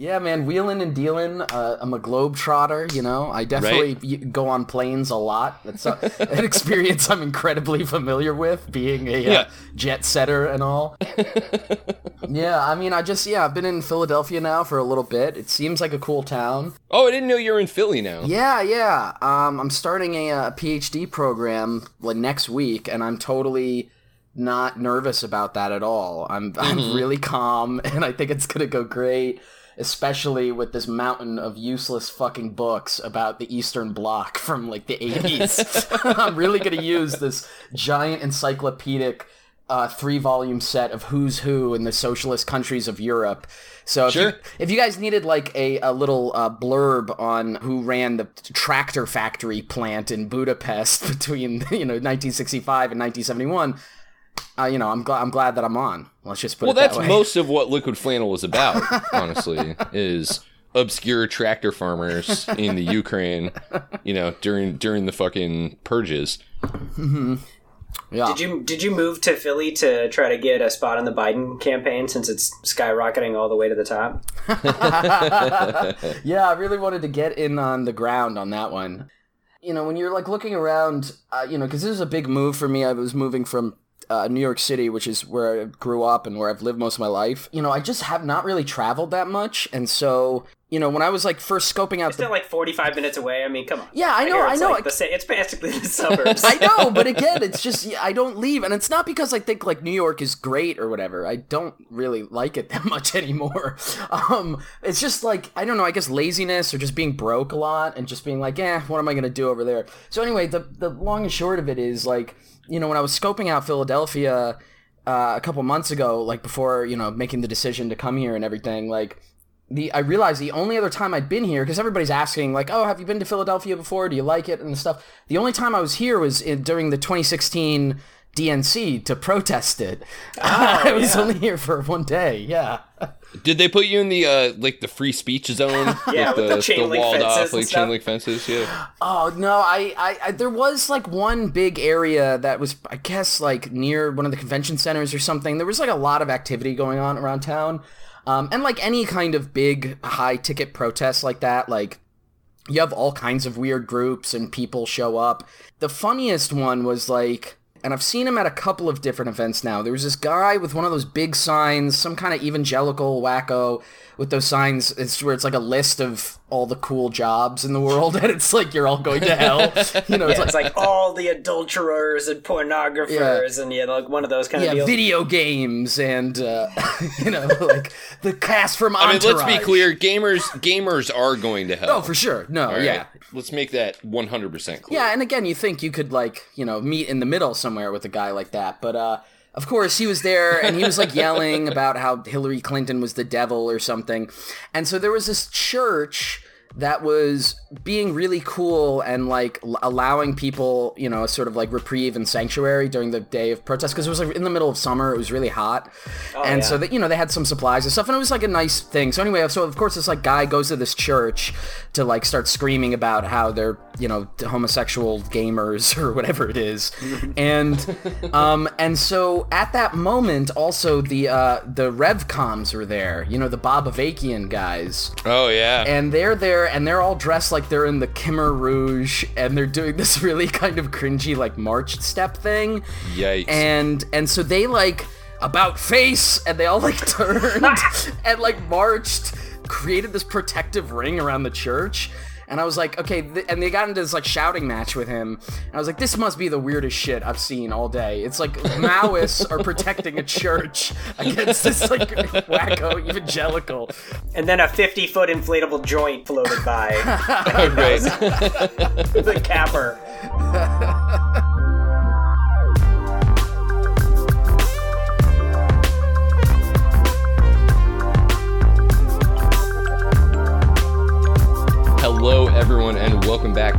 Yeah, man, wheeling and dealing. Uh, I'm a globe trotter, you know. I definitely right? go on planes a lot. That's a, an experience I'm incredibly familiar with, being a uh, yeah. uh, jet setter and all. yeah, I mean, I just yeah, I've been in Philadelphia now for a little bit. It seems like a cool town. Oh, I didn't know you were in Philly now. Yeah, yeah. Um, I'm starting a, a PhD program like next week, and I'm totally not nervous about that at all. I'm mm-hmm. I'm really calm, and I think it's gonna go great especially with this mountain of useless fucking books about the Eastern Bloc from like the 80s. I'm really going to use this giant encyclopedic uh, three volume set of who's who in the socialist countries of Europe. So if, sure. you, if you guys needed like a, a little uh, blurb on who ran the tractor factory plant in Budapest between you know 1965 and 1971, uh, you know, I'm glad I'm glad that I'm on. Let's just put well, it that that's most of what Liquid Flannel is about. honestly, is obscure tractor farmers in the Ukraine. You know, during during the fucking purges. Mm-hmm. Yeah. Did you did you move to Philly to try to get a spot on the Biden campaign since it's skyrocketing all the way to the top? yeah, I really wanted to get in on the ground on that one. You know, when you're like looking around, uh, you know, because this is a big move for me. I was moving from uh, New York City, which is where I grew up and where I've lived most of my life, you know, I just have not really traveled that much, and so you know, when I was like first scoping out, it's still like forty five minutes away. I mean, come on. Yeah, I know, I, I know. Like the it's basically the suburbs. I know, but again, it's just I don't leave, and it's not because I think like New York is great or whatever. I don't really like it that much anymore. Um, it's just like I don't know. I guess laziness or just being broke a lot and just being like, eh, what am I gonna do over there? So anyway, the the long and short of it is like you know, when I was scoping out Philadelphia uh, a couple months ago, like before, you know, making the decision to come here and everything, like the I realized the only other time I'd been here because everybody's asking like, "Oh, have you been to Philadelphia before? Do you like it?" and stuff. The only time I was here was in, during the 2016 DNC to protest it. Oh, I was yeah. only here for one day. Yeah. Did they put you in the uh like the free speech zone? yeah, with the, the, chain the link walled off like chain link fences. Yeah. Oh no, I, I, I there was like one big area that was I guess like near one of the convention centers or something. There was like a lot of activity going on around town, um, and like any kind of big high ticket protest like that, like you have all kinds of weird groups and people show up. The funniest one was like and I've seen him at a couple of different events now. There was this guy with one of those big signs, some kind of evangelical wacko with those signs. It's where it's like a list of all the cool jobs in the world, and it's like you're all going to hell. You know, yeah, it's, like, it's, like, all the adulterers and pornographers, yeah. and yeah, like one of those kind yeah, of deals. video games, and uh, you know, like the cast from Entourage. I mean, let's be clear: gamers, gamers are going to hell. Oh, for sure. No, right? yeah. Let's make that 100 percent clear. Yeah, and again, you think you could like you know meet in the middle somewhere with a guy like that, but uh of course, he was there and he was like yelling about how Hillary Clinton was the devil or something. And so there was this church that was being really cool and like allowing people, you know, a sort of like reprieve and sanctuary during the day of protest because it was like in the middle of summer, it was really hot, oh, and yeah. so that you know they had some supplies and stuff, and it was like a nice thing. So anyway, so of course this like guy goes to this church to like start screaming about how they're you know homosexual gamers or whatever it is, and um and so at that moment also the uh the Revcoms were there, you know the Bob Avakian guys. Oh yeah, and they're there and they're all dressed like they're in the Khmer Rouge and they're doing this really kind of cringy like march step thing. Yikes. And and so they like about face and they all like turned and like marched, created this protective ring around the church and I was like, okay, th- and they got into this like shouting match with him. And I was like, this must be the weirdest shit I've seen all day. It's like Maoists are protecting a church against this like wacko evangelical. And then a 50 foot inflatable joint floated by. Oh, right. the capper.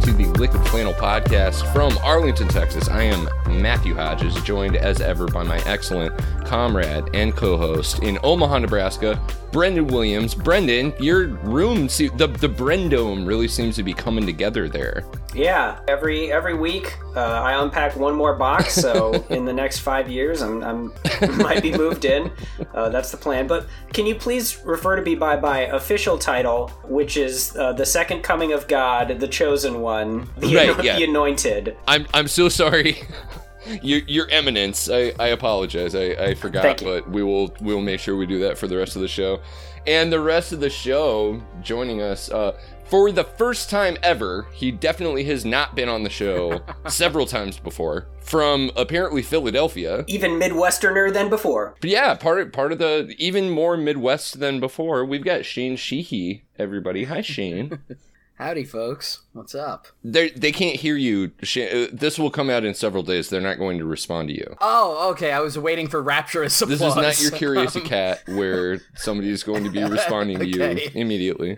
To the Liquid Flannel podcast from Arlington, Texas. I am Matthew Hodges, joined as ever by my excellent comrade and co-host in Omaha, Nebraska, Brendan Williams. Brendan, your room, the the Brendome really seems to be coming together there. Yeah, every every week uh, I unpack one more box. So in the next five years, I'm, I'm might be moved in. Uh, that's the plan. But can you please refer to me by my official title, which is uh, the second coming of God, the chosen one, the, right, yeah. the anointed. I'm I'm so sorry. your, your eminence. I, I apologize. I, I forgot but we will we will make sure we do that for the rest of the show. And the rest of the show joining us uh, for the first time ever he definitely has not been on the show several times before from apparently philadelphia. Even midwesterner than before. But yeah part of, part of the even more midwest than before. We've got shane sheehy everybody. Hi shane Howdy, folks. What's up? They they can't hear you. Uh, this will come out in several days. They're not going to respond to you. Oh, okay. I was waiting for rapturous applause. This is not your curious um, cat where somebody is going to be responding okay. to you immediately.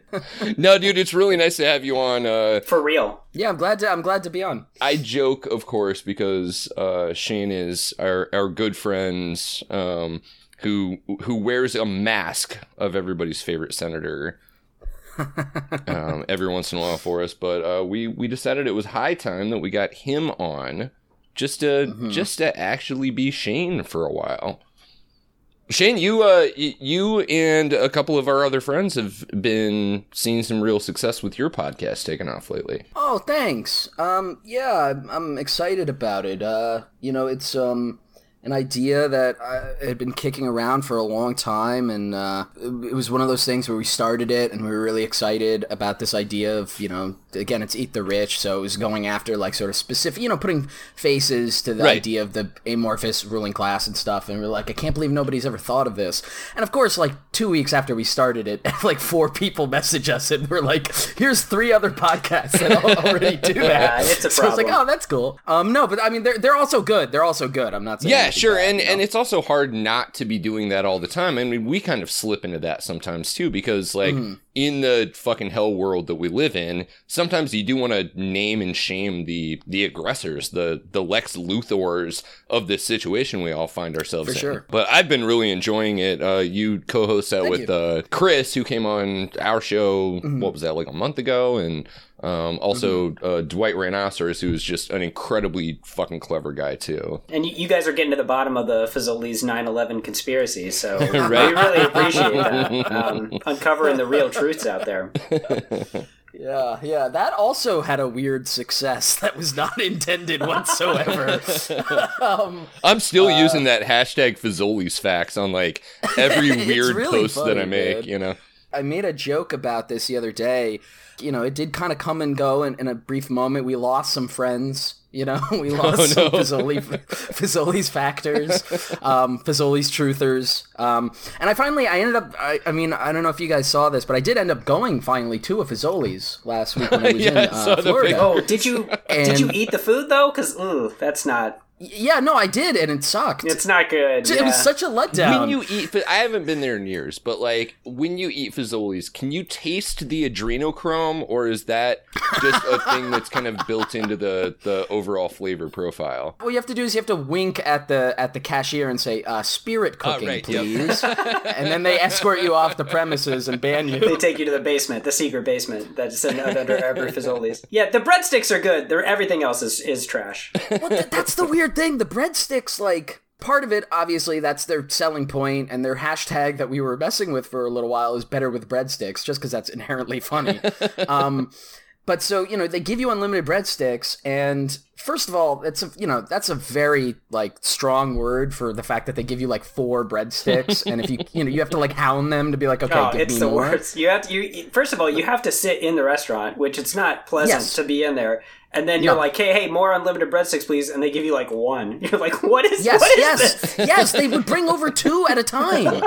no, dude, it's really nice to have you on. Uh, for real. Yeah, I'm glad to. I'm glad to be on. I joke, of course, because uh, Shane is our our good friends. Um, who who wears a mask of everybody's favorite senator um, every once in a while for us. But uh, we we decided it was high time that we got him on just to mm-hmm. just to actually be Shane for a while. Shane, you uh, you and a couple of our other friends have been seeing some real success with your podcast taking off lately. Oh, thanks. Um, yeah, I'm excited about it. Uh, you know, it's um an idea that I had been kicking around for a long time, and uh, it was one of those things where we started it, and we were really excited about this idea of, you know, again, it's eat the rich, so it was going after like sort of specific, you know, putting faces to the right. idea of the amorphous ruling class and stuff, and we are like, I can't believe nobody's ever thought of this. And of course, like two weeks after we started it, like four people message us, and we're like, here's three other podcasts that already do that. yeah, it's a problem. So it's like, oh, that's cool. Um, no, but I mean, they're they're also good. They're also good. I'm not saying. Yeah, sure, bad, and you know? and it's also hard not to be doing that all the time. I mean, we kind of slip into that sometimes too, because like mm-hmm. in the fucking hell world that we live in, sometimes you do want to name and shame the the aggressors, the the Lex Luthors of this situation we all find ourselves For in. Sure. But I've been really enjoying it. Uh, you co-host that Thank with uh, Chris, who came on our show. Mm-hmm. What was that like a month ago? And um, also, mm-hmm. uh, Dwight Rhinoceros, who's just an incredibly fucking clever guy too. And you, you guys are getting to the bottom of the Fazoli's 9/11 conspiracy, so right? we really appreciate that. Um, uncovering the real truths out there. Yeah, yeah, that also had a weird success that was not intended whatsoever. um, I'm still uh, using that hashtag Fazoli's facts on like every weird really post funny, that I make. You know, I made a joke about this the other day you know, it did kind of come and go in, in a brief moment. We lost some friends. You know, we oh, lost oh, no. some Fazoli, Fazoli's factors, um, Fazoli's truthers, um, and I finally I ended up. I, I, mean, I don't know if you guys saw this, but I did end up going finally to a Fazoli's last week when I was yeah, in uh, Florida. Oh, did you and, did you eat the food though? Because that's not yeah, no, I did, and it sucked. It's not good. It yeah. was such a letdown. When you eat, I haven't been there in years, but like when you eat Fazoli's, can you taste the adrenochrome, or is that just a thing that's kind of built into the the overall flavor profile? What you have to do is you have to wink at the at the cashier and say, uh, "Spirit ah, cooking, right, please," yep. and then they escort you off the premises and ban you. They take you to the basement, the secret basement that's in under every Fazoli's. Yeah, the breadsticks are good. They're, everything else is is trash. Well, th- that's the weird thing. The breadsticks, like part of it, obviously, that's their selling point, and their hashtag that we were messing with for a little while is better with breadsticks, just because that's inherently funny. um, but so you know, they give you unlimited breadsticks, and first of all, it's a you know that's a very like strong word for the fact that they give you like four breadsticks, and if you you know you have to like hound them to be like, okay, oh, give it's me the more. worst. You have to. You first of all, you have to sit in the restaurant, which it's not pleasant yes. to be in there and then you're no. like, "Hey, hey, more unlimited breadsticks, please," and they give you like one. You're like, "What is? This? Yes, what is yes, this? yes." They would bring over two at a time,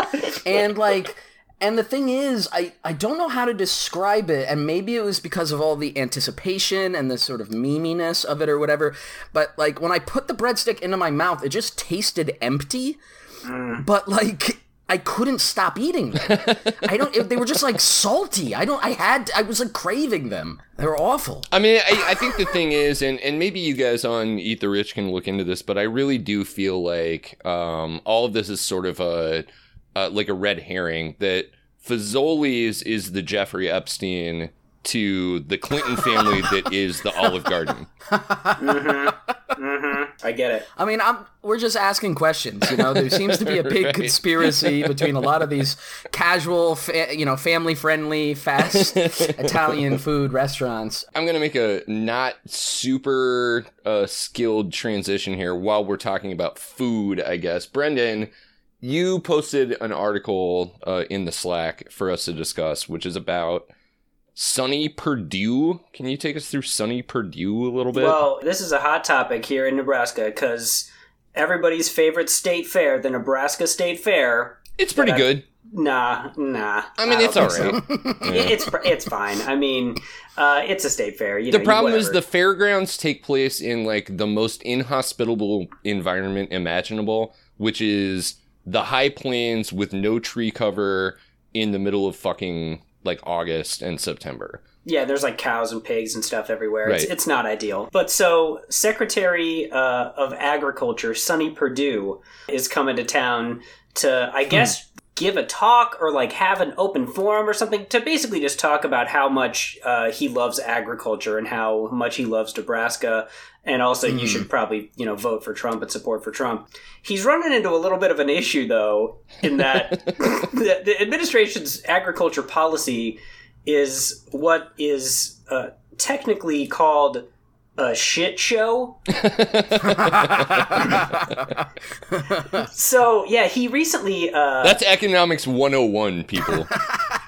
and like, and the thing is, I I don't know how to describe it, and maybe it was because of all the anticipation and the sort of meminess of it or whatever. But like when I put the breadstick into my mouth, it just tasted empty. Mm. But like I couldn't stop eating them. I don't. They were just like salty. I don't. I had. I was like craving them. They were awful. I mean, I, I think the thing is, and, and maybe you guys on Eat the Rich can look into this, but I really do feel like um, all of this is sort of a uh, like a red herring that Fazoli's is the Jeffrey Epstein to the Clinton family that is the Olive Garden. I get it. I mean, I'm, we're just asking questions. You know, there seems to be a big Right. conspiracy between a lot of these casual, fa- you know, family-friendly, fast Italian food restaurants. I'm gonna make a not super uh, skilled transition here while we're talking about food. I guess Brendan, you posted an article uh, in the Slack for us to discuss, which is about Sonny Perdue. Can you take us through Sonny Perdue a little bit? Well, this is a hot topic here in Nebraska because everybody's favorite state fair, the Nebraska State Fair. it's pretty I- good. Nah, nah. I mean, don't it's all right. so. It- It's it's fine. I mean, uh, it's a state fair. The know, problem is the fairgrounds take place in like the most inhospitable environment imaginable, which is the high plains with no tree cover in the middle of fucking like August and September. yeah, there's like cows and pigs and stuff everywhere. It's, Right. it's not ideal. But so, Secretary uh, of Agriculture Sonny Perdue is coming to town to, I guess, give a talk or like have an open forum or something to basically just talk about how much uh, he loves agriculture and how much he loves Nebraska. And also, you should probably, you know, vote for Trump and support for Trump. He's running into a little bit of an issue, though, in that the, the administration's agriculture policy is what is uh, technically called a shit show. so yeah, he recently uh, That's economics 101, people.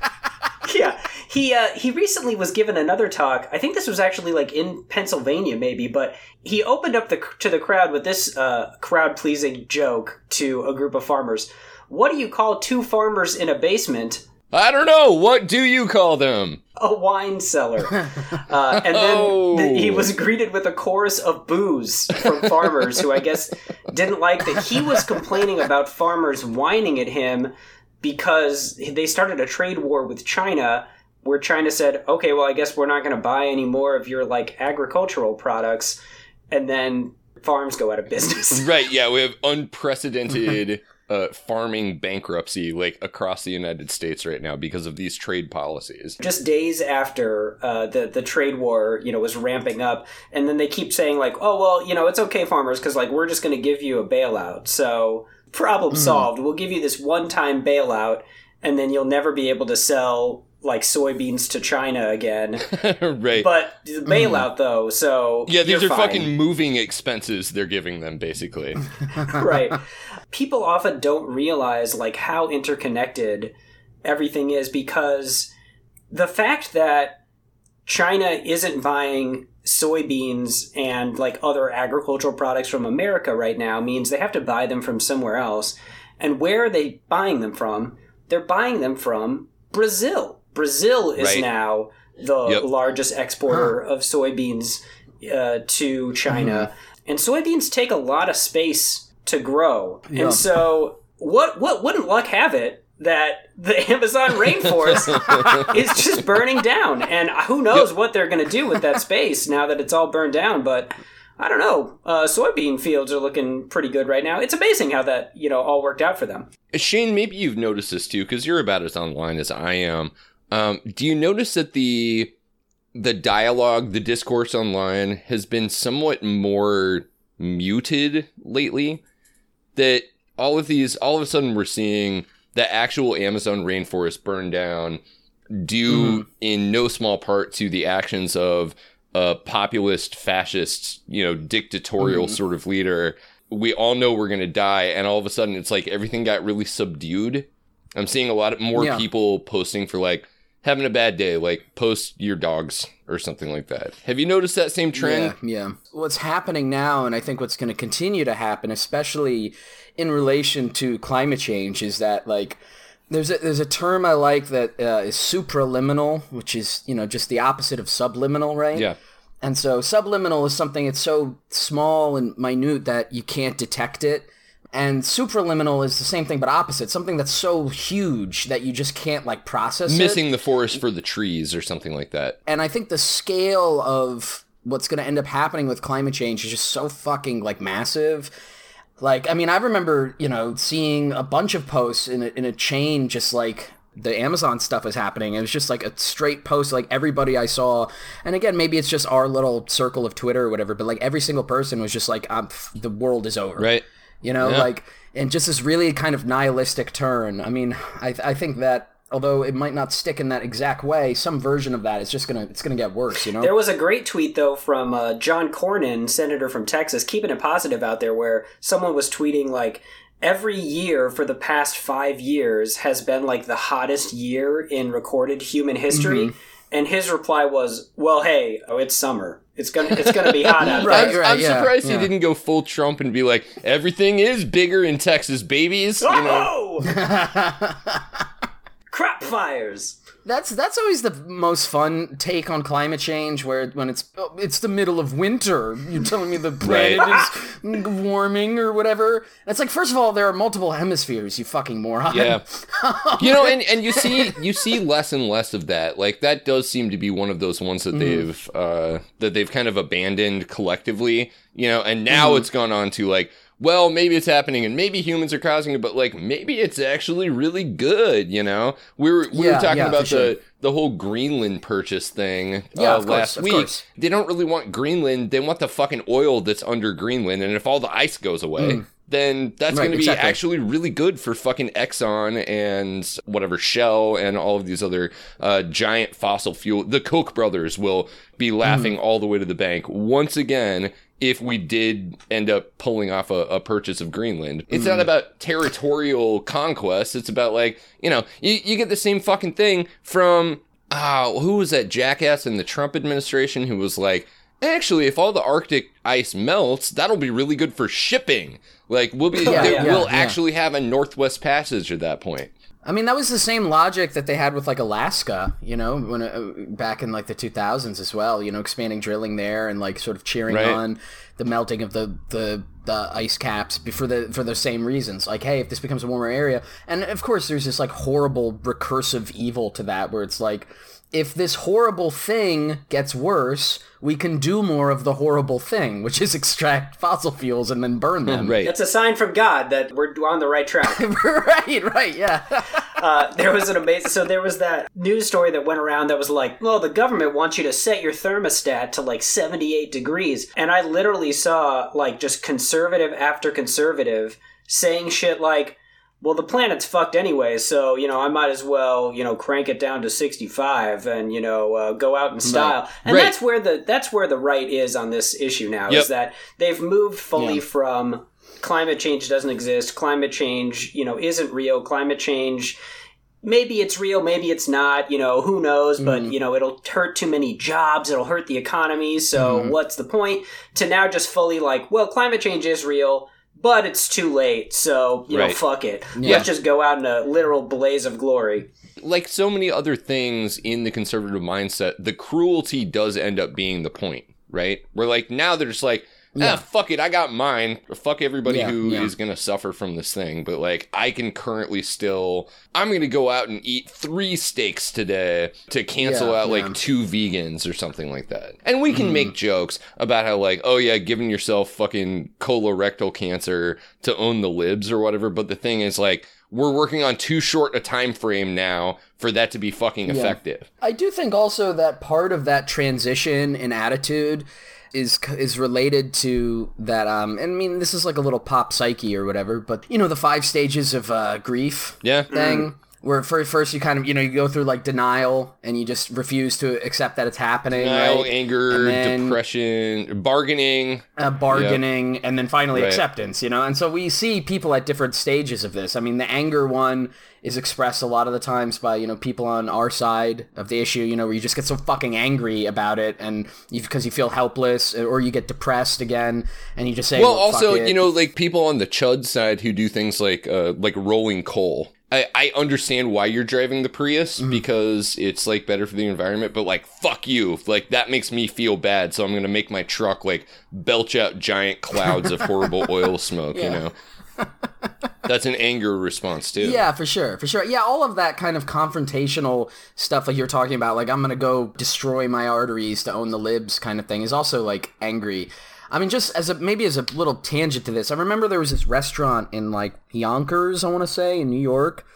yeah he uh, he recently was given another talk. I think this was actually like in Pennsylvania, maybe, but he opened up the to the crowd with this uh, crowd pleasing joke to a group of farmers. What do you call two farmers in a basement? I don't know. What do you call them? a wine cellar. Uh, and then Oh. th- he was greeted with a chorus of boos from farmers who I guess didn't like that he was complaining about farmers whining at him because they started a trade war with China where China said, okay, well, I guess we're not going to buy any more of your like agricultural products. And then farms go out of business. Right, yeah, we have unprecedented uh, farming bankruptcy like across the United States right now because of these trade policies. just days after uh, the the trade war, you know, was ramping up, and then they keep saying like, "Oh well, you know, it's okay, farmers, because like we're just going to give you a bailout." So problem solved. We'll give you this one time bailout, and then you'll never be able to sell like soybeans to China again. right. But the bailout though, so yeah, these you're are fine. fucking moving expenses they're giving them basically. right. People often don't realize like how interconnected everything is because the fact that China isn't buying soybeans and like other agricultural products from America right now means they have to buy them from somewhere else. And where are they buying them from? They're buying them from Brazil. Brazil is Right. now the Yep. largest exporter of soybeans uh, to China. And soybeans take a lot of space to grow. Yeah. And so what what wouldn't luck have it that the Amazon rainforest is just burning down and who knows what they're going to do with that space now that it's all burned down but I don't know. Uh, soybean fields are looking pretty good right now. It's amazing how that you know all worked out for them. Shane, maybe you've noticed this too, because you're about as online as I am. Um, do you notice that the the dialogue, the discourse online has been somewhat more muted lately? That all of these, all of a sudden, we're seeing the actual Amazon rainforest burn down, due mm-hmm. in no small part to the actions of a populist, fascist, you know, dictatorial mm-hmm. sort of leader. We all know we're gonna die, and all of a sudden, it's like everything got really subdued. I'm seeing a lot of more Yeah. people posting for like having a bad day, like post your dogs or something like that. Have you noticed that same trend? Yeah, yeah. What's happening now, and I think what's going to continue to happen, especially in relation to climate change, is that like there's a, there's a term I like that uh, is supraliminal, which is you know just the opposite of subliminal, right? Yeah. And so subliminal is something that's so small and minute that you can't detect it. And supraliminal is the same thing but opposite. Something that's so huge that you just can't like process it. Missing the forest for the trees or something like that. And I think the scale of what's going to end up happening with climate change is just so fucking like massive. Like, I mean, I remember, you know, seeing a bunch of posts in a, in a chain just like the Amazon stuff was happening. It was just like a straight post, like everybody I saw. And again, maybe it's just our little circle of Twitter or whatever, but like every single person was just like, I'm, the world is over. Right. You know, Yeah. like, and just this really kind of nihilistic turn. I mean, I, I think that although it might not stick in that exact way, some version of that is just gonna it's gonna get worse. You know. There was a great tweet though from uh, John Cornyn, senator from Texas, keeping it positive out there, where someone was tweeting like. Every year for the past five years has been like the hottest year in recorded human history, Mm-hmm. and his reply was, "Well, hey, oh, it's summer. It's gonna it's gonna be hot out Right, there." I'm, I'm yeah, surprised yeah. he didn't go full Trump and be like, everything is bigger in Texas, babies. You know? Oh! Crop fires. That's that's always the most fun take on climate change, where when it's oh, it's the middle of winter, you're telling me the planet is warming or whatever. And it's like, first of all, there are multiple hemispheres, you fucking moron. Yeah. you know, and, and you see you see less and less of that. Like that does seem to be one of those ones that Mm-hmm. they've uh that they've kind of abandoned collectively, you know, and now Mm-hmm. it's gone on to like well, maybe it's happening and maybe humans are causing it, but like maybe it's actually really good, you know? We were we Yeah, were talking yeah, about for sure. the the whole Greenland purchase thing Yeah, uh, course, last week. course. They don't really want Greenland, they want the fucking oil that's under Greenland, and if all the ice goes away, then that's Mm. Right, going to be exactly. actually really good for fucking Exxon and whatever Shell and all of these other uh, giant fossil fuel. The Koch brothers will be laughing all the way to the bank once again if we did end up pulling off a, a purchase of Greenland. It's not about territorial conquest. It's about like you know you, you get the same fucking thing from uh, who was that jackass in the Trump administration who was like. Actually, if all the Arctic ice melts, that'll be really good for shipping. Like we'll be, Yeah, yeah, we'll yeah. actually have a Northwest Passage at that point. I mean, that was the same logic that they had with like Alaska, you know, when uh, back in like the 2000s as well, you know, expanding drilling there and like sort of cheering Right. on the melting of the the the ice caps for the for the same reasons. Like, hey, if this becomes a warmer area, and of course, there's this like horrible recursive evil to that, where it's like. If this horrible thing gets worse, we can do more of the horrible thing, which is extract fossil fuels and then burn them. Right. That's a sign from God that we're on the right track. right, right, yeah. uh, there was an amazing. So there was that news story that went around that was like, "Well, the government wants you to set your thermostat to like 78 degrees," and I literally saw like just conservative after conservative saying shit like. Well, the planet's fucked anyway, so you know I might as well you know crank it down to sixty five and you know uh, go out in style. And Right. that's where the that's where the right is on this issue now Yep. is that they've moved fully Yeah. from climate change doesn't exist, climate change you know isn't real, climate change maybe it's real, maybe it's not, you know, who knows, but Mm-hmm. you know, it'll hurt too many jobs, it'll hurt the economy, so Mm-hmm. what's the point? To now just fully like, well, climate change is real, but it's too late, so you know, fuck it. Yeah. Let's just go out in a literal blaze of glory. like so many other things in the conservative mindset, the cruelty does end up being the point, right? Where like now they're just like, Yeah. ah, fuck it, I got mine. Fuck everybody Yeah, who is yeah. gonna suffer from this thing. But like, I can currently still, I'm gonna go out and eat three steaks today to cancel out like two vegans or something like that. And we Mm-hmm. can make jokes about how like, oh yeah, giving yourself fucking colorectal cancer to own the libs or whatever. But the thing is like. We're working on too short a time frame now for that to be fucking effective. I do think also that part of that transition in attitude is is related to that um and I mean this is like a little pop psyche or whatever but you know the five stages of uh grief Yeah. thing where first first you kind of you know you go through like denial and you just refuse to accept that it's happening Denial, right? anger, depression, bargaining. uh, bargaining and then finally Right. acceptance you know and so we see people at different stages of this i mean the anger one is expressed a lot of the times by you know people on our side of the issue you know where you just get so fucking angry about it and you because you feel helpless or you get depressed again and you just say Well, well, also, you know, like people on the chud side who do things like uh, like rolling coal. I, I understand why you're driving the Prius Mm-hmm. because it's like better for the environment, but like fuck you, like that makes me feel bad. So I'm gonna make my truck like belch out giant clouds of horrible oil smoke. You know, That's an anger response too. Yeah, for sure, for sure. Yeah, all of that kind of confrontational stuff, like you're talking about, like I'm gonna go destroy my arteries to own the libs, kind of thing, is also like angry. I mean, just as a maybe as a little tangent to this, I remember there was this restaurant in like Yonkers, I want to say, in New York,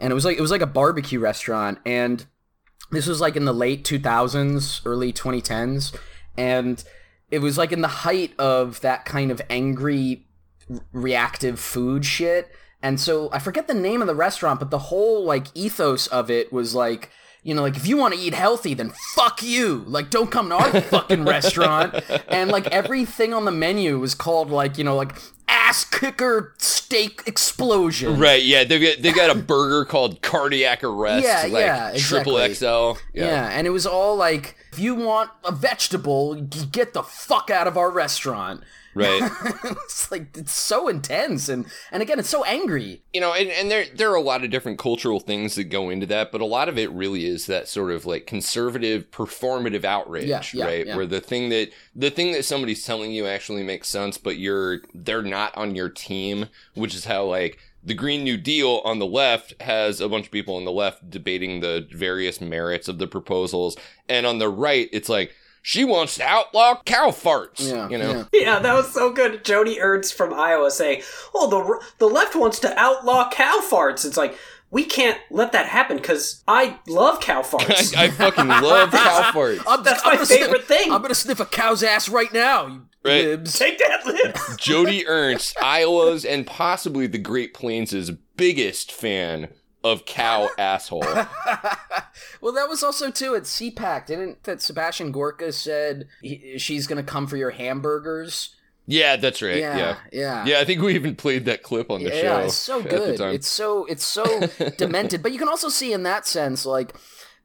and it was like it was like a barbecue restaurant, and this was like in the late 2000s, early 2010s, and it was like in the height of that kind of angry reactive food shit. And so I forget the name of the restaurant, but the whole like ethos of it was like, you know, like if you want to eat healthy, then fuck you. Like don't come to our fucking restaurant. And like everything on the menu was called like, you know, like ass kicker steak explosion. Right, yeah. They've got, they got a burger called cardiac arrest. Yeah, like yeah, Triple exactly. XL. Yeah. and it was all like, if you want a vegetable, get the fuck out of our restaurant. Right. it's like it's so intense and and again it's so angry. you know, and, and there there are a lot of different cultural things that go into that, but a lot of it really is that sort of like conservative performative outrage, Yeah, yeah, right? yeah. Where the thing that the thing that somebody's telling you actually makes sense, but you're they're not on your team, which is how like the Green New Deal on the left has a bunch of people on the left debating the various merits of the proposals, and on the right, it's like she wants to outlaw cow farts. Yeah, you know. yeah. Yeah, that was so good. Jody Ernst from Iowa saying, "Oh, the the left wants to outlaw cow farts." It's like we can't let that happen because I love cow farts. I, I fucking love cow farts. I'm, That's I'm my gonna favorite sniff, thing. I'm gonna sniff a cow's ass right now, you Right. libs. Take that, lips. Jody Ernst, Iowa's and possibly the Great Plains' biggest fan of cow asshole. well, that was also too at CPAC. Didn't that Sebastian Gorka said he, she's gonna come for your hamburgers? Yeah, that's right. Yeah, Yeah. yeah. yeah. I think we even played that clip on the show. Yeah, it's so good. It's so it's so demented. But you can also see in that sense, like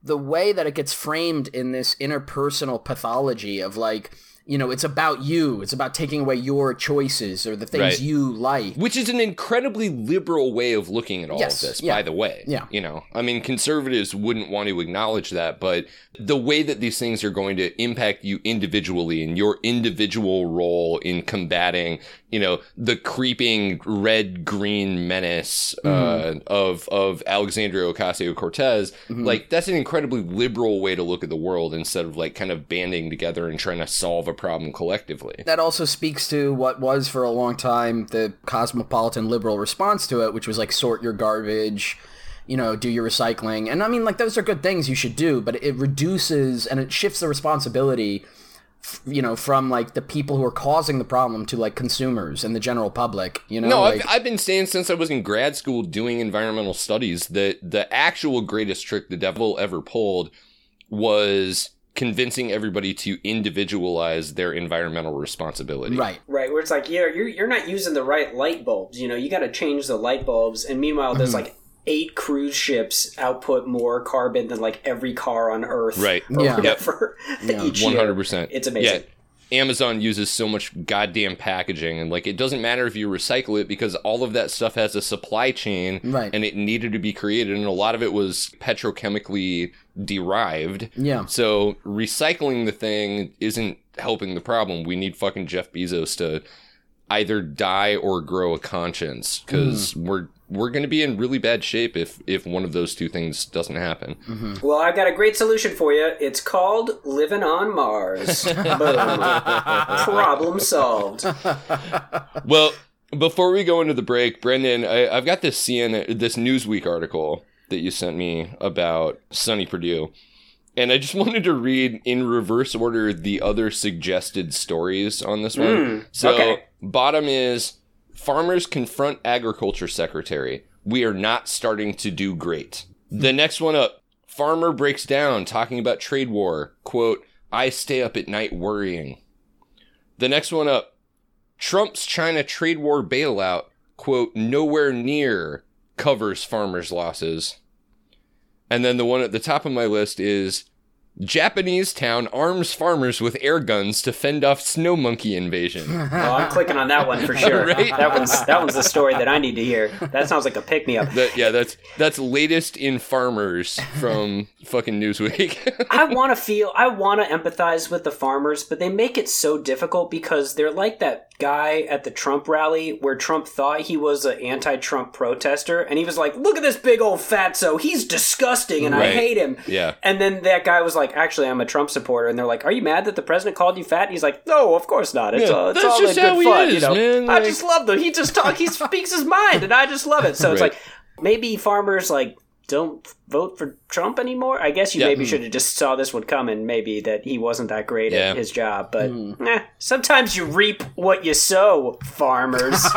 the way that it gets framed in this interpersonal pathology of like, you know, it's about you. It's about taking away your choices or the things Right. you like. Which is an incredibly liberal way of looking at all Yes, of this, yeah. by the way. Yeah. You know, I mean, conservatives wouldn't want to acknowledge that, but the way that these things are going to impact you individually and your individual role in combating, you know, the creeping red green menace Mm-hmm. uh, of of Alexandria Ocasio Cortez, like that's an incredibly liberal way to look at the world instead of like kind of banding together and trying to solve a problem collectively. That also speaks to what was for a long time the cosmopolitan liberal response to it, which was like sort your garbage, you know, do your recycling. And I mean, like, those are good things you should do, but it reduces and it shifts the responsibility, you know, from like the people who are causing the problem to like consumers and the general public, you know? No, like, I've, I've been saying since I was in grad school doing environmental studies that the actual greatest trick the devil ever pulled was convincing everybody to individualize their environmental responsibility. right. Right, where it's like, yeah, you're you're not using the right light bulbs. You know, you got to change the light bulbs. And meanwhile, there's Mm-hmm. like eight cruise ships output more carbon than like every car on Earth. Right. Or Yeah. whatever. Yeah. each One year. hundred percent. It's amazing. Yeah. Amazon uses so much goddamn packaging, and like it doesn't matter if you recycle it because all of that stuff has a supply chain, Right. And it needed to be created, and a lot of it was petrochemically derived. Yeah. So recycling the thing isn't helping the problem. We need fucking Jeff Bezos to either die or grow a conscience because mm. we're we're going to be in really bad shape if if one of those two things doesn't happen. Mm-hmm. Well, I've got a great solution for you. It's called living on Mars. Problem solved. Well, before we go into the break, Brendan, I, I've got this CNN, this Newsweek article that you sent me about Sonny Perdue. And I just wanted to read in reverse order the other suggested stories on this one. Hmm, so, okay. bottom is farmers confront agriculture secretary. We are not starting to do great. The next one up, farmer breaks down talking about trade war. Quote, I stay up at night worrying. The next one up, Trump's China trade war bailout, quote, nowhere near covers farmers' losses. And then the one at the top of my list is Japanese town arms farmers with air guns to fend off snow monkey invasion. Oh, I'm clicking on that one for sure. Right? That one's that one's the story that I need to hear. That sounds like a pick me up. That, yeah, that's that's latest in farmers from fucking Newsweek. I want to feel, I want to empathize with the farmers, but they make it so difficult because they're like that guy at the Trump rally where Trump thought he was an anti-Trump protester, and he was like, "Look at this big old fatso, he's disgusting, and I hate him." yeah. And then that guy was like, "Actually, I'm a Trump supporter," and they're like, "Are you mad that the president called you fat?" And he's like, "No, of course not. It's, Yeah, all, it's that's all just in good how he fun, is, you know. man, I just love them. He just talks, he speaks his mind, and I just love it. So it's like maybe farmers like don't vote for Trump anymore. I guess you Yeah. maybe should have just saw this one coming. Maybe that he wasn't that great Yeah. at his job, but eh, sometimes you reap what you sow, farmers.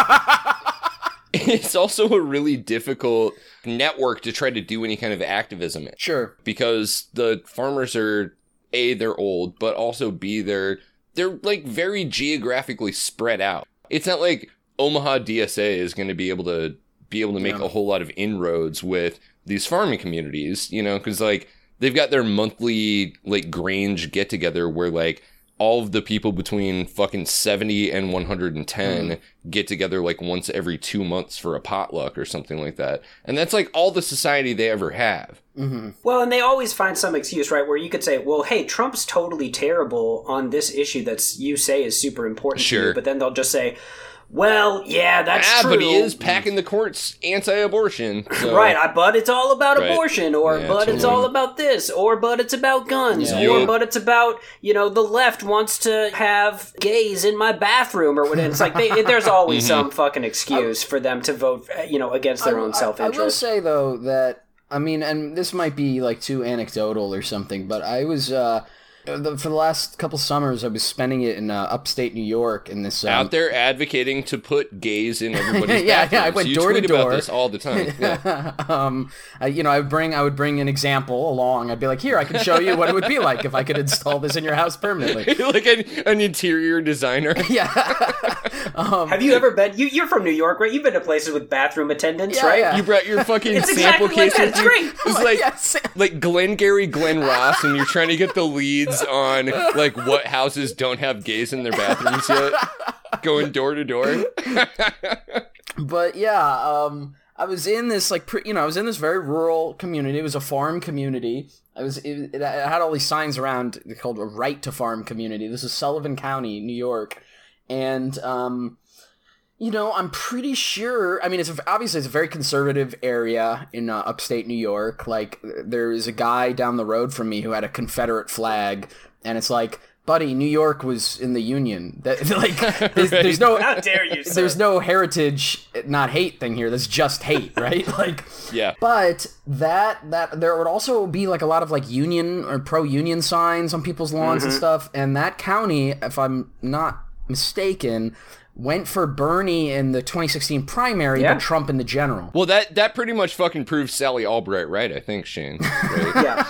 It's also a really difficult network to try to do any kind of activism in. Sure. because the farmers are a they're old but also b they're they're like very geographically spread out it's not like omaha dsa is going to be able to be able to make Yeah. a whole lot of inroads with these farming communities you know because like they've got their monthly like grange get together where like all of the people between fucking 70 and 110 get together like once every two months for a potluck or something like that and that's like all the society they ever have hmm Well, and they always find some excuse, right? Where you could say, "Well, hey, Trump's totally terrible on this issue that you say is super important to Sure. you," but then they'll just say, "Well, yeah, that's ah, true." but he is packing the courts anti-abortion. so- Right, I, but it's all about Right. abortion, or Yeah, but it's all about this, or but it's about guns, Yeah. or Yep. but it's about you know the left wants to have gays in my bathroom, or whatever. It's like they, there's always Mm-hmm. some fucking excuse for them to vote, uh, you know, against their I- own I- self I, will interest. say though that I mean, and this might be like too anecdotal or something, but I was uh, the, for the last couple summers I was spending it in uh, upstate New York in this um, out there advocating to put gays in everybody's Yeah, yeah, I bathrooms. went you door to tweet door. about this all the time. Yeah. um, I, you know, I would bring I would bring an example along. I'd be like, here, I can show you what it would be like if I could install this in your house permanently. like an, an interior designer. Yeah, um, Have you ever been? You, you're from New York, right? You've been to places with bathroom attendants, Yeah, right? yeah. You brought your fucking It's sample exactly like case that. with It's you. great. It's like yes. like Glengarry Glen Ross, and you're trying to get the on like what houses don't have gays in their bathrooms yet. Going door to door. but yeah, um, I was in this like pre- you know I was in this very rural community. It was a farm community. I was it, it had all these signs around called a right to farm community. This is Sullivan County, New York, and um, you know I'm pretty sure. I mean, it's a, obviously it's a very conservative area in uh, upstate New York. Like there is a guy down the road from me who had a Confederate flag, and it's like. Buddy, New York was in the Union. That, like, there's, there's no How dare you? Sir. there's no heritage not hate thing here there's just hate right like Yeah. but that that there would also be like a lot of like union or pro union signs on people's lawns and stuff and that county if i'm not mistaken went for bernie in the 2016 primary Yeah. but trump in the general Well, that that pretty much fucking proves Sally Albright right. I think Shane. Right? Yeah.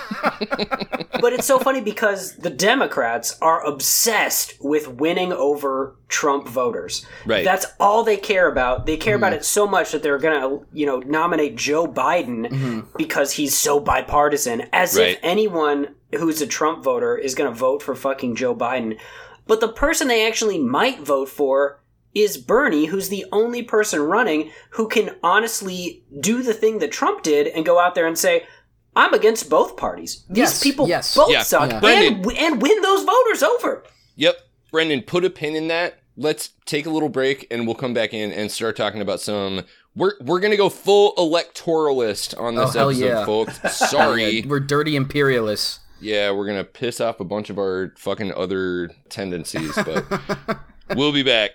but it's so funny because the Democrats are obsessed with winning over Trump voters. Right. That's all they care about. They care about mm-hmm. it so much that they're going to, you know, nominate Joe Biden mm-hmm. because he's so bipartisan as Right. if anyone who's a Trump voter is going to vote for fucking Joe Biden. But the person they actually might vote for is Bernie, who's the only person running who can honestly do the thing that Trump did and go out there and say, I'm against both parties. These Yes, people yes. both Yeah. suck Yeah. and, and win those voters over. Yep. Brendan, put a pin in that. Let's take a little break and we'll come back in and start talking about some we're we're gonna go full electoralist on this Oh, episode, yeah. folks. Sorry. we're dirty imperialists yeah, we're gonna piss off a bunch of our fucking other tendencies, but we'll be back.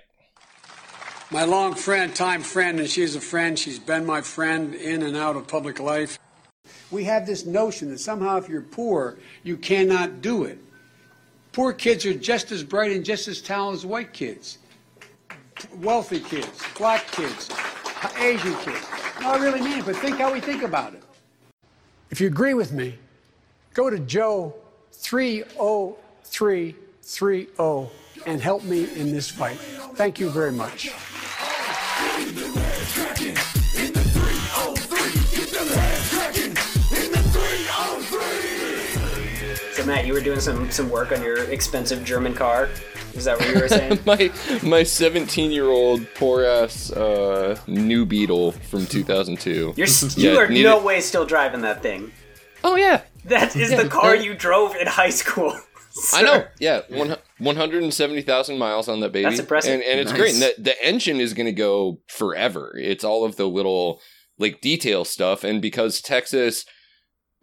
My long friend, time friend, and she's a friend. She's been my friend in and out of public life. We have this notion that somehow if you're poor, you cannot do it. Poor kids are just as bright and just as talented as white kids. Wealthy kids, black kids, Asian kids. No, I really mean it, but think how we think about it. If you agree with me, go to Joe 30330 and help me in this fight. Thank you very much. So Matt, you were doing some some work on your expensive German car. Is that what you were saying? my my 17 year old poor ass uh, new Beetle from 2002. You're s- you are needed- no way still driving that thing. Oh yeah, That is the car you drove in high school. I know. Yeah, one, 170,000 miles on that baby. That's impressive. And, and it's Nice. great. And the, the engine is going to go forever. It's all of the little like detail stuff. And because Texas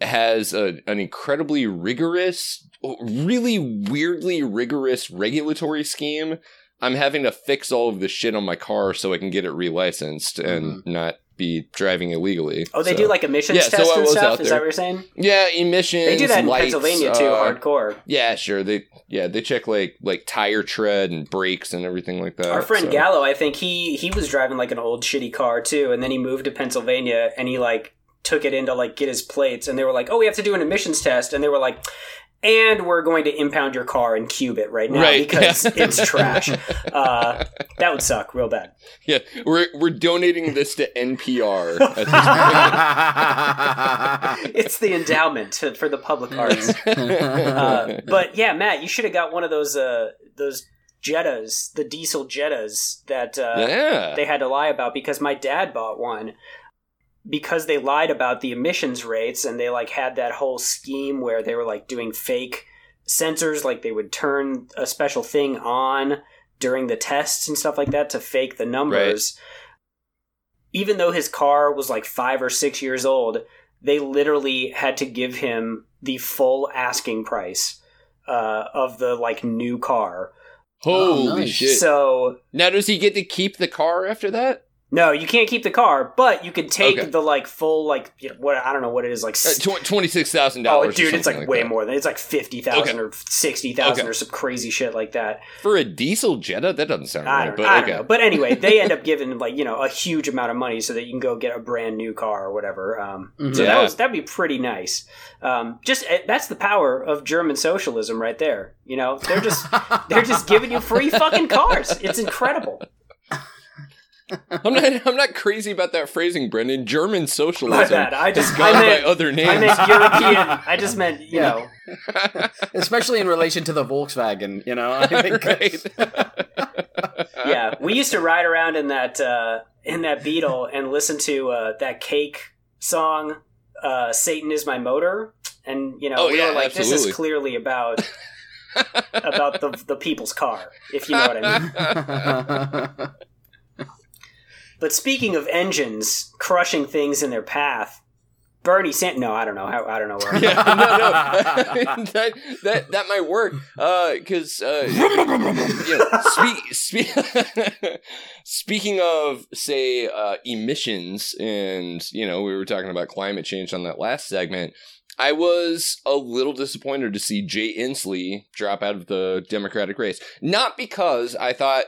has a, an incredibly rigorous, really weirdly rigorous regulatory scheme, I'm having to fix all of the shit on my car so I can get it relicensed and mm-hmm. not be driving illegally. Oh, they So- do like emissions Yeah, so tests I and stuff. Is that what you're saying? yeah, emissions. They do that in lights, Pennsylvania too, uh, hardcore. yeah, sure. They yeah they check like like tire tread and brakes and everything like that. Our friend so- Gallo, I think he he was driving like an old shitty car too, and then he moved to Pennsylvania and he like took it in to like get his plates, and they were like, "Oh, we have to do an emissions test," and they were like. And we're going to impound your car and cube it right now Right, because yeah. it's trash. Uh, that would suck real bad. Yeah, we're we're donating this to NPR. This It's the endowment to, for the public arts. Uh, but yeah, Matt, you should have got one of those uh, those Jettas, the diesel Jettas that uh, yeah, they had to lie about because my dad bought one because they lied about the emissions rates and they like had that whole scheme where they were like doing fake sensors like they would turn a special thing on during the tests and stuff like that to fake the numbers even though his car was like 5 or 6 years old they literally had to give him the full asking price uh, of the like new car holy Oh, nice. shit! so now does he get to keep the car after that? No, you can't keep the car, but you can take Okay. the like full like you know, what I don't know what it is like. Uh, Twenty six thousand oh, dollars. dude, it's like, way that. more than it's like fifty thousand Okay. or sixty thousand Okay. or some crazy shit like that. for a diesel Jetta. That doesn't sound I right, but I okay. know. But anyway, they end up giving like you know a huge amount of money so that you can go get a brand new car or whatever. Um, So Mhm. that Yeah. was that'd be pretty nice. Um, just eh, that's the power of German socialism right there. You know, they're just they're just giving you free fucking cars. It's incredible. I'm not. I'm not crazy about that phrasing, Brendan. German My socialism bad. I has just I gone by meant, other names. I meant European. I just meant you know. Especially in relation to the Volkswagen, you know. I think right. yeah, we used to ride around in that uh, in that Beetle and listen to uh, that Cake song, uh, "Satan is my motor," and you know Oh, we yeah, were like, "This is clearly about about the the people's car," if you know what I mean. But speaking of engines crushing things in their path, Bernie Sanders. No, I don't know. How I don't know where. I'm yeah, no, no, that that that might work. Because uh, speak, speak, speaking of say uh, emissions, and you know, we were talking about climate change on that last segment. I was a little disappointed to see Jay Inslee drop out of the Democratic race. Not because I thought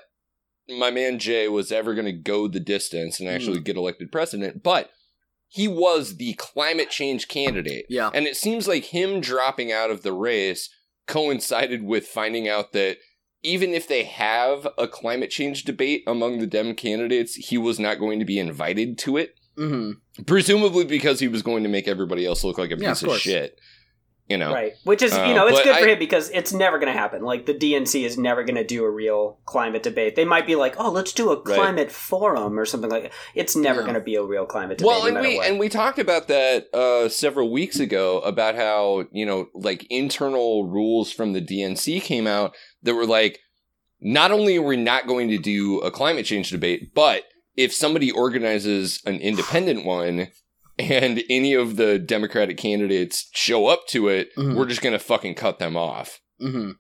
my man Jay was ever going to go the distance and actually get elected president, but he was the climate change candidate. yeah. And it seems like him dropping out of the race coincided with finding out that even if they have a climate change debate among the Dem candidates, he was not going to be invited to it. hmm Presumably because he was going to make everybody else look like a Yeah, piece of of, shit. You know? Right, which is Uh, you know it's good for I- him because it's never going to happen. Like the DNC is never going to do a real climate debate. They might be like, "Oh, let's do a Right. climate forum or something like that." It's never Yeah. going to be a real climate debate. Well, and matter we what. and we talked about that uh, several weeks ago about how you know like internal rules from the DNC came out that were like, not only are we not going to do a climate change debate, but if somebody organizes an independent one and any of the Democratic candidates show up to it, Mhm. we're just going to fucking cut them off. hmm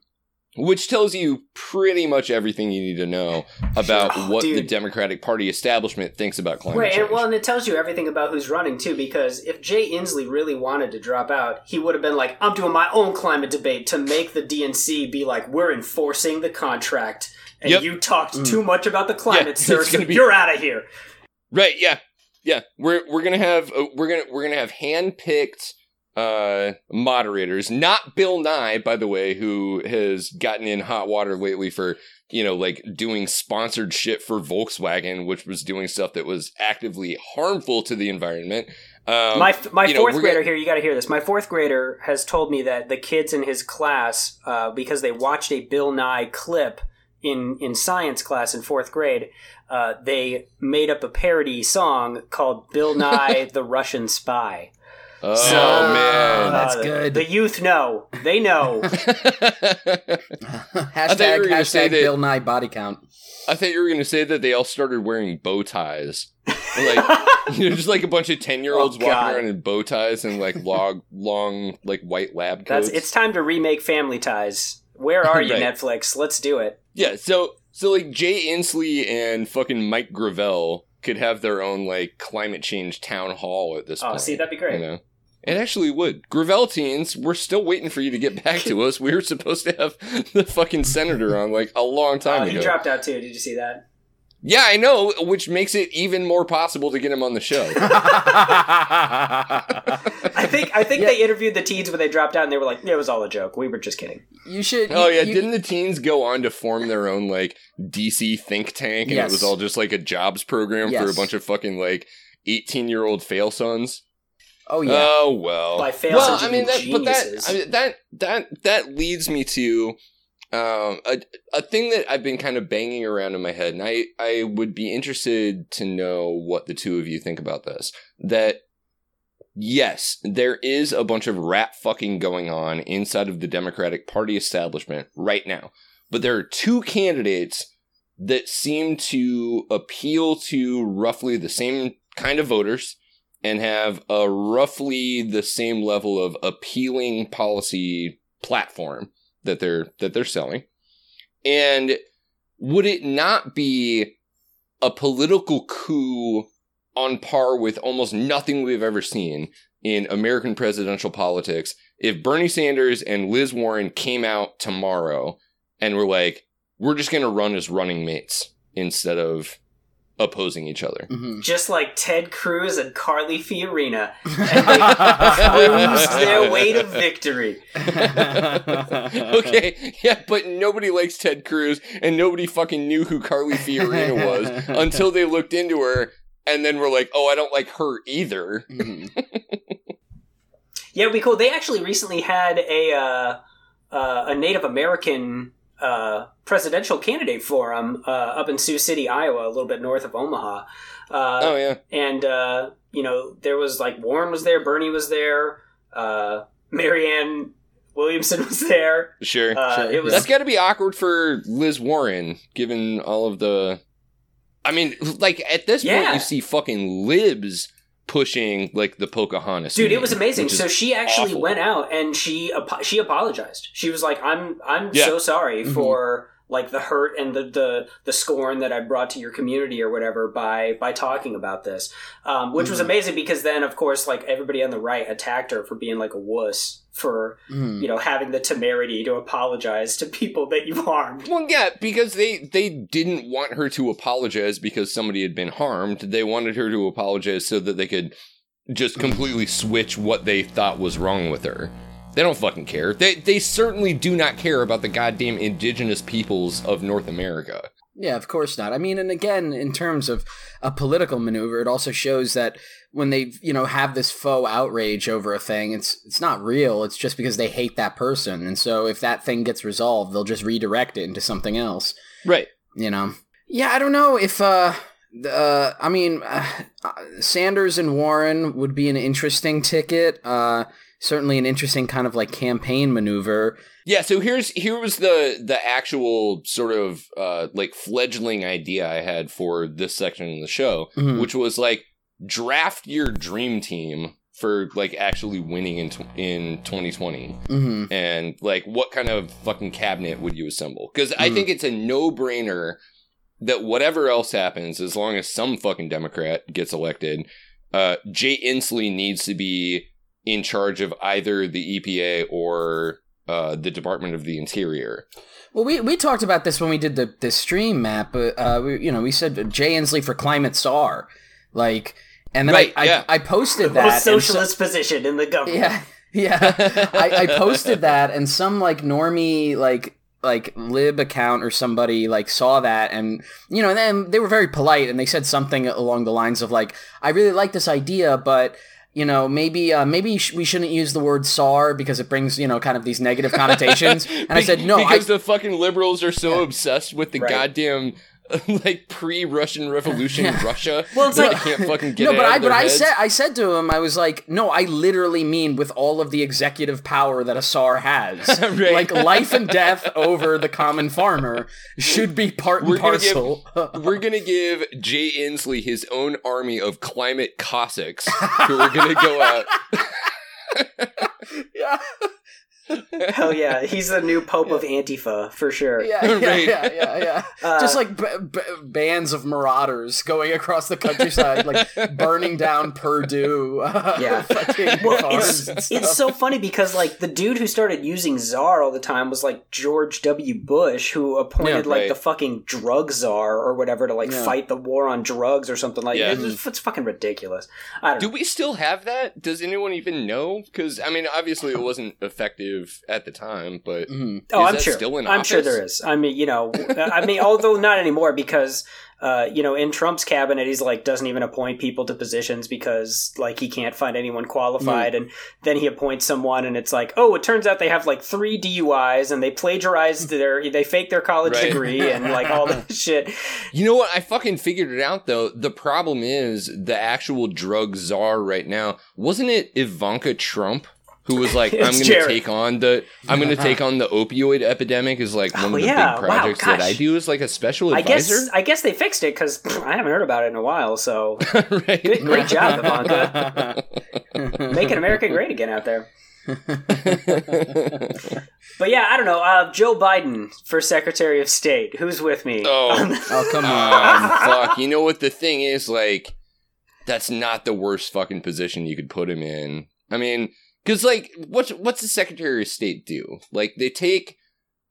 Which tells you pretty much everything you need to know about Sure. what the Democratic Party establishment thinks about climate Right, change. and well, and it tells you everything about who's running too. Because if Jay Inslee really wanted to drop out, he would have been like, "I'm doing my own climate debate to make the DNC be like, we're enforcing the contract, and Yep. you talked Mm. too much about the climate, it's sir. So be- you're out of here." Right. Yeah. Yeah. We're we're gonna have uh, we're gonna we're gonna have hand picked uh moderators not bill nye by the way who has gotten in hot water lately for you know like doing sponsored shit for volkswagen which was doing stuff that was actively harmful to the environment Um, my my you know, fourth grader gonna- here, you got to hear this. My fourth grader has told me that the kids in his class, uh, because they watched a Bill Nye clip in in science class in fourth grade, uh, they made up a parody song called "Bill Nye the Russian Spy." Oh So- man. That's Uh, the- good. The youth know. They know. hashtag were gonna say hashtag that- Bill Nye body count. I thought you were going to say that they all started wearing bow ties. Like, you know, just like a bunch of 10 year olds Oh, walking God. around in bow ties and like long, long, like white lab coats. That's it's time to remake Family Ties. Where are you, Right. Netflix? Let's do it. Yeah, so so like Jay Inslee and fucking Mike Gravel could have their own like climate change town hall at this Oh, point. see, that'd be great. You know? It actually would. Gravel teens, we're still waiting for you to get back to us. We were supposed to have the fucking senator on like a long time Uh, he dropped out too. Did you see that? Yeah, I know, which makes it even more possible to get him on the show. I think I think Yeah. they interviewed the teens when they dropped out, and they were like, "It was all a joke. We were just kidding." you should. oh yeah, you- didn't the teens go on to form their own like DC think tank and Yes. it was all just like a jobs program for a bunch of fucking like 18-year-old fail sons? Oh yeah. Oh well. By fail well, I mean, mean that, but that. I mean, that that that leads me to um, a a thing that I've been kind of banging around in my head, and I I would be interested to know what the two of you think about this. That yes, there is a bunch of rat fucking going on inside of the Democratic Party establishment right now, but there are two candidates that seem to appeal to roughly the same kind of voters and have a roughly the same level of appealing policy platform that they're that they're selling. And would it not be a political coup on par with almost nothing we've ever seen in American presidential politics if Bernie Sanders and Liz Warren came out tomorrow and were like, we're just going to run as running mates instead of opposing each other? Mhm. Just like Ted Cruz and Carly Fiorina, and they cruised their way to victory. okay, yeah, but nobody likes Ted Cruz, and nobody fucking knew who Carly Fiorina was until they looked into her, and then were like, "Oh, I don't like her either." Mhm. Yeah, it'd be cool. They actually recently had a uh, uh, a Native American uh, presidential candidate for them uh, up in Sioux City, Iowa, a little bit north of Omaha. Uh, oh yeah, and uh, you know there was like Warren was there, Bernie was there, uh, Marianne Williamson was there. sure. Uh, Sure. It was That's got to be awkward for Liz Warren, given all of the. I mean, like at this point, you see fucking libs pushing like the Pocahontas. dude. It was amazing. So she actually awful. went out and she she apologized. She was like, "I'm I'm Yeah. so sorry Mhm. for." Like the hurt and the, the the scorn that I brought to your community or whatever by by talking about this, um, which was Mhm. amazing because then of course like everybody on the right attacked her for being like a wuss for Mhm. you know having the temerity to apologize to people that you've harmed. Well, yeah, because they they didn't want her to apologize because somebody had been harmed. They wanted her to apologize so that they could just completely switch what they thought was wrong with her. They don't fucking care. They they certainly do not care about the goddamn indigenous peoples of North America. Yeah, of course not. I mean, and again, in terms of a political maneuver, it also shows that when they, you know, have this faux outrage over a thing, it's it's not real. It's just because they hate that person, and so if that thing gets resolved, they'll just redirect it into something else. Right. You know. Yeah, I don't know if. uh uh, I mean, uh, Sanders and Warren would be an interesting ticket. Uh, certainly an interesting kind of like campaign maneuver. Yeah, so here's here was the the actual sort of uh like fledgling idea I had for this section in the show, Mhm. which was like draft your dream team for like actually winning in tw- in 2020 hmm and like what kind of fucking cabinet would you assemble because i Mhm. think it's a no-brainer that whatever else happens as long as some fucking democrat gets elected uh jay inslee needs to be in charge of either the epa or uh the department of the interior Well, we, we talked about this when we did the, the stream map, uh, we, you know, we said Jay Inslee for climate czar, like, and then Right, I, yeah. I I posted that. Most and so- socialist position in the government. yeah, yeah. I, I posted that, and some like normie like like lib account or somebody like saw that, and you know, and then they were very polite, and they said something along the lines of like, "I really like this idea, but." You know, maybe uh, maybe sh- we shouldn't use the word "czar" because it brings you know kind of these negative connotations. And I said, no, I, because the fucking liberals are so obsessed with the Right. goddamn like pre-Russian Revolution Russia. Well, it's like- they can't fucking get no, but I but their I heads. said I said to him, I was like, no, I literally mean with all of the executive power that a Tsar has, Right. like life and death over the common farmer should be part and We're gonna give- parcel. We're gonna give Jay Inslee his own army of climate Cossacks who are gonna go out. yeah, Hell yeah, he's the new Pope of Antifa for sure. yeah, yeah, Right. yeah, yeah, yeah. Uh, Just like b- b- bands of marauders going across the countryside, like burning down Perdue. Yeah. Well, it's it's so funny because like the dude who started using czar all the time was like George W. Bush, who appointed Yeah, like the fucking drug czar or whatever to like Yeah. fight the war on drugs or something like. Yeah. It's, it's fucking ridiculous. I don't Do know. we still have that? Does anyone even know? Because I mean, obviously it wasn't effective at the time, but Mhm. Oh, Is I'm that sure. still in I'm sure there is. I mean, you know, I mean, although not anymore because, uh, you know, in Trump's cabinet, he's like doesn't even appoint people to positions because like he can't find anyone qualified, and then he appoints someone, and it's like, oh, it turns out they have like three DUIs and they plagiarized their, they faked their college Right. degree and like all this shit. You know what? I fucking figured it out though. The problem is the actual drug czar right now. Wasn't it Ivanka Trump who was like, "I'm going to take on the I'm going to take on the opioid epidemic"? Is like one Oh, of the yeah. big Wow, projects that. I do is like a special I guess advisor. I guess they fixed it because I haven't heard about it in a while. So right? good, great job, Ivanka, making America great again out there. But yeah, I don't know. Uh, Joe Biden for Secretary of State. Who's with me? Oh. Oh come on! um, fuck. You know what the thing is? Like, that's not the worst fucking position you could put him in. I mean, because like, what's what's the Secretary of State do? Like, they take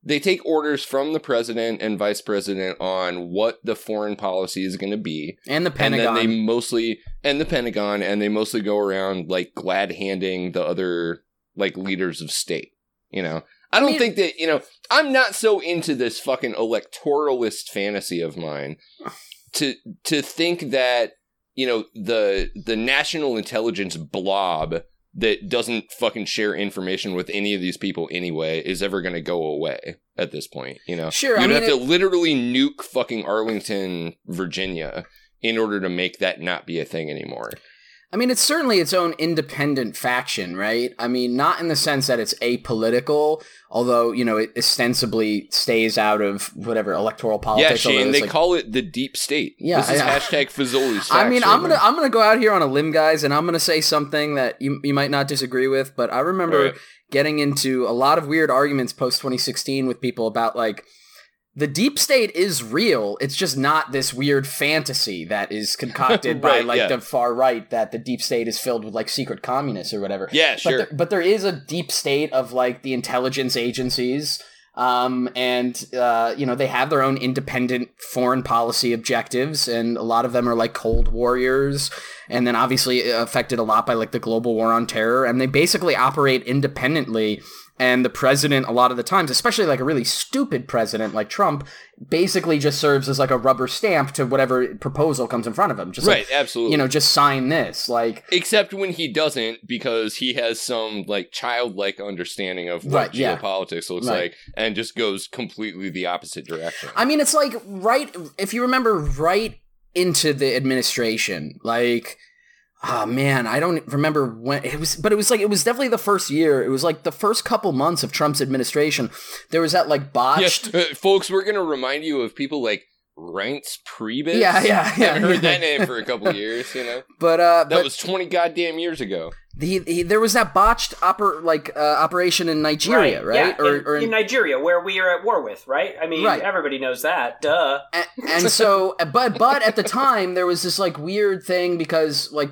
they take orders from the president and vice president on what the foreign policy is going to be, and the and Pentagon. then they mostly and the Pentagon, and they mostly go around like glad handing the other like leaders of state. You know, I don't mean- think that you know. I'm not so into this fucking electoralist fantasy of mine to to think that you know the the national intelligence blob that doesn't fucking share information with any of these people anyway is ever going to go away at this point. You know, Sure, you'd mean, have to it- literally nuke fucking Arlington, Virginia, in order to make that not be a thing anymore. I mean, it's certainly its own independent faction, right? I mean, not in the sense that it's apolitical, although you know it ostensibly stays out of whatever electoral politics. Yeah, Shane, they like- call it the deep state. Yeah, this is yeah. hashtag Fazoli's. I mean, I'm gonna. I'm gonna go out here on a limb, guys, and I'm gonna say something that you you might not disagree with, but I remember Right. getting into a lot of weird arguments post 2016 with people about like the deep state is real. It's just not this weird fantasy that is concocted by like yeah. the far right that the deep state is filled with like secret communists or whatever. Yeah, But sure. there, but there is a deep state of like the intelligence agencies, um, and uh, you know they have their own independent foreign policy objectives, and a lot of them are like Cold Warriors, and then obviously affected a lot by like the global war on terror, and they basically operate independently. And the president, a lot of the times, especially like a really stupid president like Trump, basically just serves as like a rubber stamp to whatever proposal comes in front of him. Just right, like, absolutely. you know, just sign this. Like, Except when he doesn't, because he has some like childlike understanding of what Right, yeah. geopolitics looks Right. like, and just goes completely the opposite direction. I mean, it's like right if you remember right into the administration, like oh man, I don't remember when it was, but it was like it was definitely the first year. It was like the first couple months of Trump's administration. There was that like botched. Yeah, uh, folks, we're gonna remind you of people like Reince Priebus. Yeah, yeah, yeah, I've heard yeah. that name for a couple of years. You know, But uh, that but was twenty goddamn years ago. the, the there was that botched oper like uh, operation in Nigeria, right? Yeah, Or, in, or in Nigeria, where we are at war with, right? I mean, Right. everybody knows that. Duh. and, and so but but at the time there was this like weird thing because like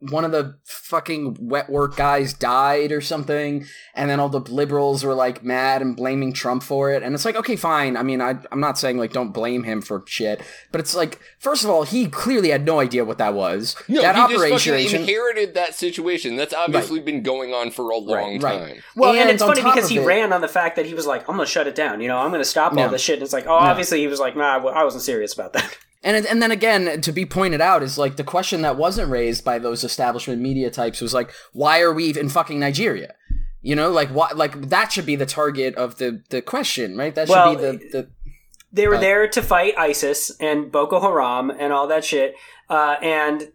one of the fucking wet work guys died or something and then all the liberals were like mad and blaming trump for it and it's like okay fine i mean I, i'm not saying like don't blame him for shit but it's like first of all he clearly had no idea what that was No, that he just operation fucking inherited that situation. That's obviously been going on for a long right. time. Well, and, And it's funny because he it- ran on the fact that he was like, "I'm going to shut it down." You know, I'm going to stop Yeah. all this shit. And it's like, oh, obviously he was like, "Nah, I wasn't serious about that." And and then again, to be pointed out is like the question that wasn't raised by those establishment media types was like, why are we in fucking Nigeria? You know, like what? Like that should be the target of the the question, right? That should Well, be the the. They were But- there to fight ISIS and Boko Haram and all that shit, uh, and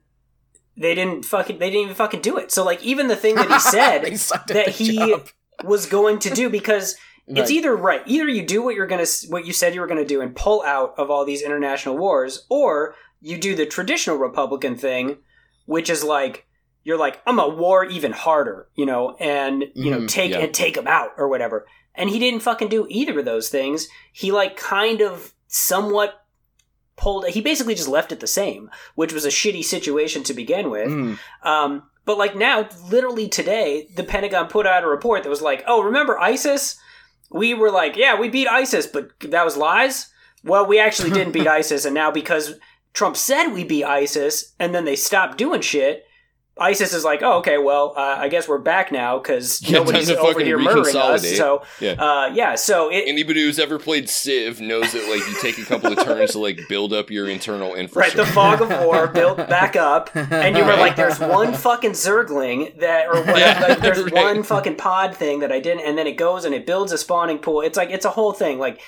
they didn't fucking they didn't even fucking do it. So like even the thing that he said They sucked at that he job. was going to do because it's either right either you do what you're gonna what you said you were gonna do and pull out of all these international wars or you do the traditional republican thing which is like you're like i'm a war even harder you know and you know Mhm, take yeah. and take them out or whatever and he didn't fucking do either of those things he like kind of somewhat pulled he basically just left it the same which was a shitty situation to begin with Mm. um, but like now, literally today, the Pentagon put out a report that was like, "Oh, remember ISIS? We were like, yeah, we beat ISIS, but that was lies. Well, we actually didn't beat ISIS, and now because Trump said we beat ISIS, and then they stopped doing shit." ISIS is like, oh, okay, well, uh, I guess we're back now because Yeah, nobody's over here murdering us. So, Yeah. uh, yeah, so it, Anybody who's ever played Civ knows that like you take a couple of turns to like build up your internal infrastructure. Right, the fog of war built back up, and you were like, "There's one fucking Zergling that, or what, Yeah, like, there's right. one fucking pod thing that I didn't," and then it goes and it builds a spawning pool. It's like it's a whole thing. Like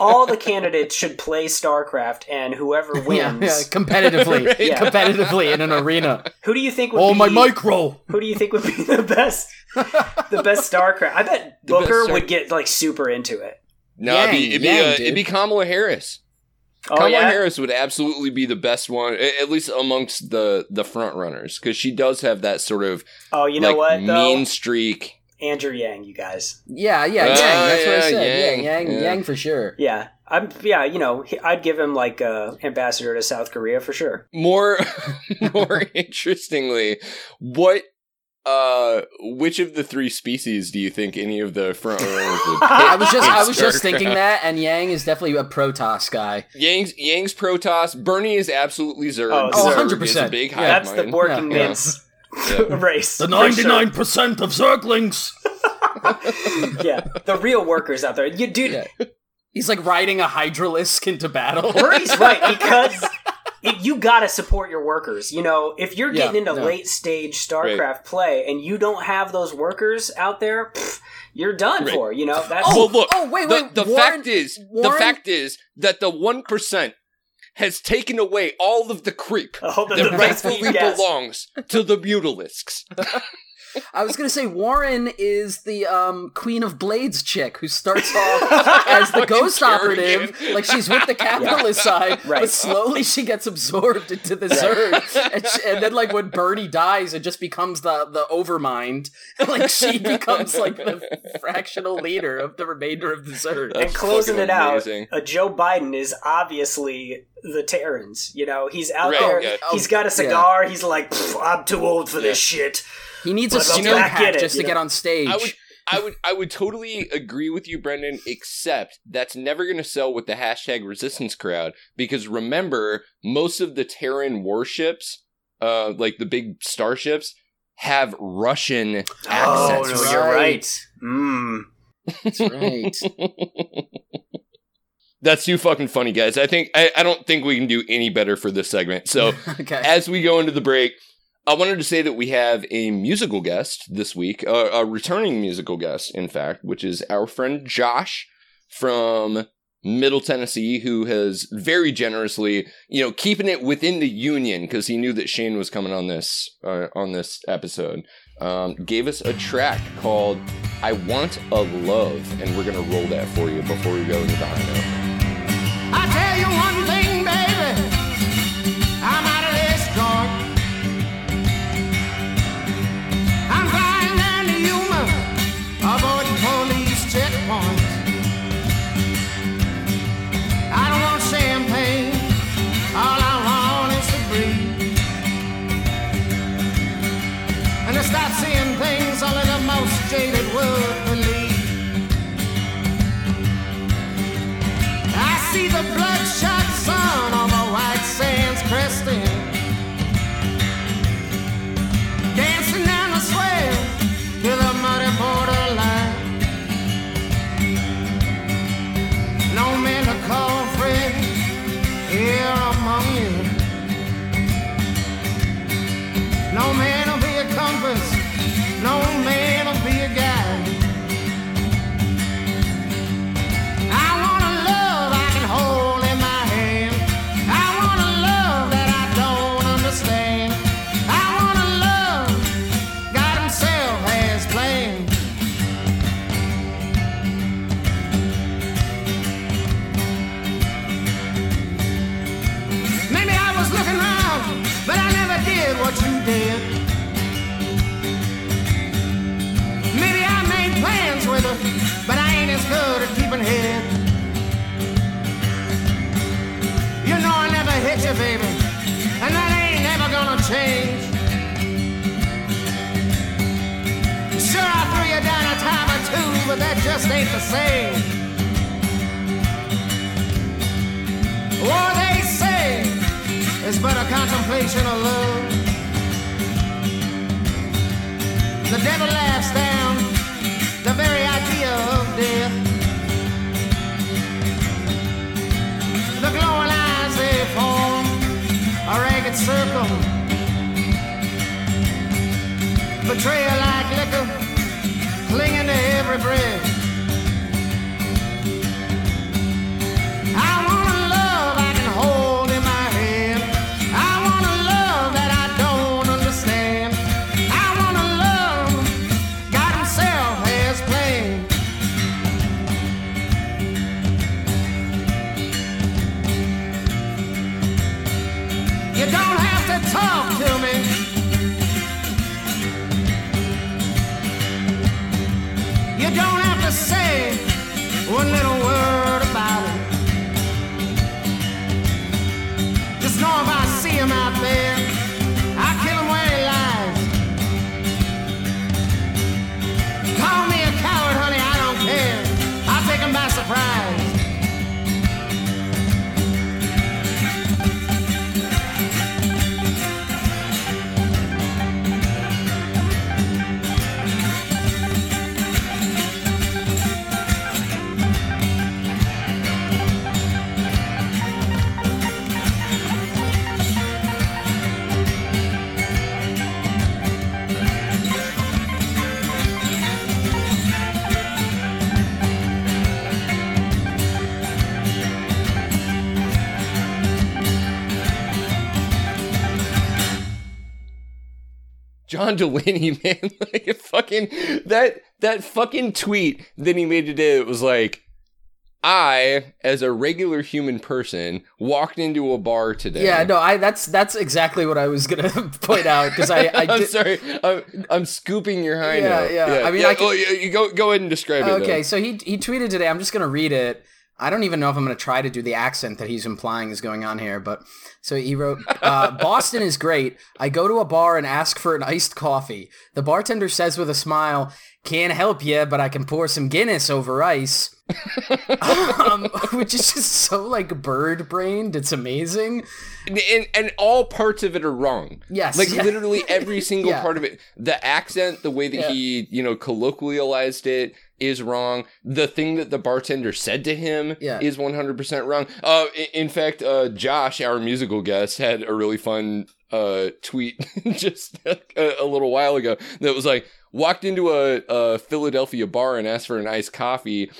all the candidates should play StarCraft, and whoever Yeah, wins, yeah, competitively, Right. Yeah. competitively in an arena. Who do you think would Oh, be my micro! Who do you think would be the best, the best StarCraft? I bet The best Booker Star- would get like super into it. no, it'd be, it'd, be, Yang, uh, dude. it'd be Kamala Harris. Oh Kamala yeah, Harris would absolutely be the best one, a- at least amongst the the front runners, because she does have that sort of oh you know like what though, mean streak. Andrew Yang, you guys. Yeah, yeah, Ah, Yang. That's what I yeah, said. Yang, Yeah, Yang, yeah. Yang for sure. Yeah, I'm. Yeah, you know, I'd give him like uh, ambassador to South Korea for sure. More, more interestingly, what, uh, which of the three species do you think any of the front runners would? pick I was just, I was just StarCraft? thinking that, and Yang is definitely a Protoss guy. Yang's Yang's Protoss. Bernie is absolutely Zerg. Oh, Zerg 100%. a big Yeah. hive That's the mind. Borking Yeah. Mints Yeah. race. The ninety-nine percent of Zerglings. Yeah, the real workers out there. You dude, Yeah. He's like riding a Hydralisk into battle. Bernie's right because. It, you gotta support your workers. You know, if you're Yeah, getting into no. late stage StarCraft play and you don't have those workers out there, pff, you're done Right. for. You know, that's Oh, well, look. oh, wait, the, wait, the Warren- fact is, the fact is that the one percent has taken away all of the creep I hope that that the rest rightfully of you guys- belongs to the Mutalisks. I was gonna say Warren is the um, Queen of Blades chick who starts off as the ghost operative, like she's with the capitalist side, Right. but slowly she gets absorbed into the Zerg, and, she, and then like when Bernie dies, it just becomes the the Overmind, like she becomes like the fractional leader of the remainder of the Zerg. and closing fucking it out, amazing. uh, Joe Biden is obviously the Terrans. You know, he's out Right, there. yeah. He's got a cigar. He's like, I'm too old for this shit. He needs a But I'll snow back pack in it, just you to know? get on stage. I would, I would, I would totally agree with you, Brendan. Except that's never going to sell with the hashtag Resistance crowd because remember, most of the Terran warships, uh, like the big starships, have Russian accents. oh, no, you're right. right. Mm. That's right. That's too fucking funny, guys. I think I, I don't think we can do any better for this segment. So okay. as we go into the break, I wanted to say that we have a musical guest this week, a returning musical guest, in fact, which is our friend Josh from Middle Tennessee, who has very generously, you know, keeping it within the union because he knew that Shane was coming on this uh, on this episode. Um, gave us a track called "I Want a Love," and we're gonna roll that for you before we go into the high note. I tell you one change. Sure, I threw you down a time or two, but that just ain't the same. What they say is but a contemplation of love. The devil laughs down the very idea of death. The glowing eyes they form a ragged circle. Betrayal like liquor, clinging to every breath. I want a love I can hold in my hand. I want a love that I don't understand. I want a love God Himself has planned. You don't have to talk to me. One little word John Delaney, man, like a fucking that that fucking tweet that he made today. It was like, I, as a regular human person, walked into a bar today. Yeah, no, I that's that's exactly what I was gonna point out because I, I I'm did, sorry, I'm, I'm scooping your high Yeah, note. yeah, yeah. I mean, I can- oh, you, you go go ahead and describe it. Okay, so he he tweeted today. I'm just gonna read it. I don't even know if I'm gonna try to do the accent that he's implying is going on here, but so he wrote, uh, "Boston is great. I go to a bar and ask for an iced coffee. The bartender says with a smile." Can't help you, but I can pour some Guinness over ice. um, which is just so like bird brained. It's amazing. and, and and all parts of it are wrong. Yes, like yeah. literally every single Yeah. part of it. The accent, the way that Yeah. he you know colloquialized it is wrong. The thing that the bartender said to him Yeah. is one hundred percent wrong. Uh, in fact, uh, Josh, our musical guest, had a really fun uh tweet just a, a little while ago that was like walked into a, a Philadelphia bar and asked for an iced coffee.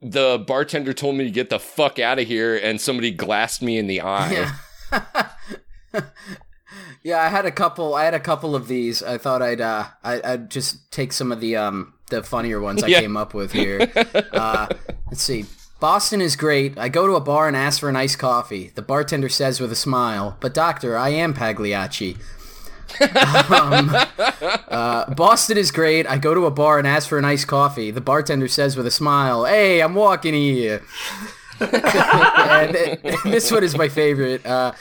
The bartender told me to get the fuck out of here, and somebody glassed me in the eye. Yeah. yeah, I had a couple. I had a couple of these. I thought I'd uh, I, I'd just take some of the um the funnier ones I Yeah. came up with here. uh, let's see. Boston is great. I go to a bar and ask for an iced coffee. The bartender says with a smile, "But doctor, I am Pagliacci." um, uh, Boston is great. I go to a bar and ask for an iced coffee. The bartender says with a smile, "Hey, I'm walking here." and, and this one is my favorite. Uh,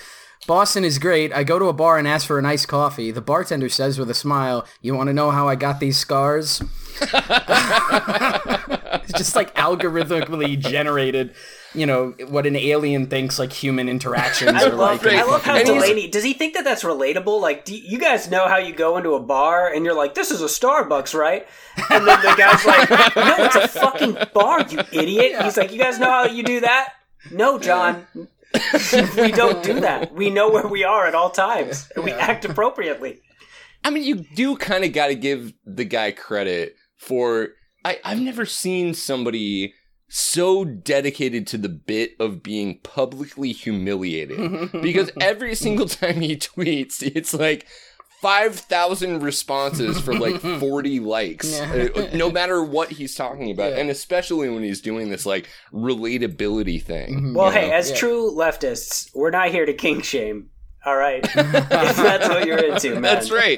Boston is great. I go to a bar and ask for an iced coffee. The bartender says with a smile, "You want to know how I got these scars?" it's just like algorithmically generated. You know what an alien thinks like human interactions I are love, like. I love how Delaney does he think that that's relatable? Like, do you guys know how you go into a bar and you're like, "This is a Starbucks, right?" And then the guy's like, "No, it's a fucking bar, you idiot." He's like, "You guys know how you do that?" No, John. we don't do that. We know where we are at all times. and We act appropriately. I mean, you do kind of got to give the guy credit for. I, I've never seen somebody so dedicated to the bit of being publicly humiliated because every single time he tweets, it's like. 5,000 responses for like 40 likes, uh, no matter what he's talking about. And especially when he's doing this like relatability thing. Well, hey, know? as true leftists, we're not here to kink shame. All right, if that's what you're into, man. That's right.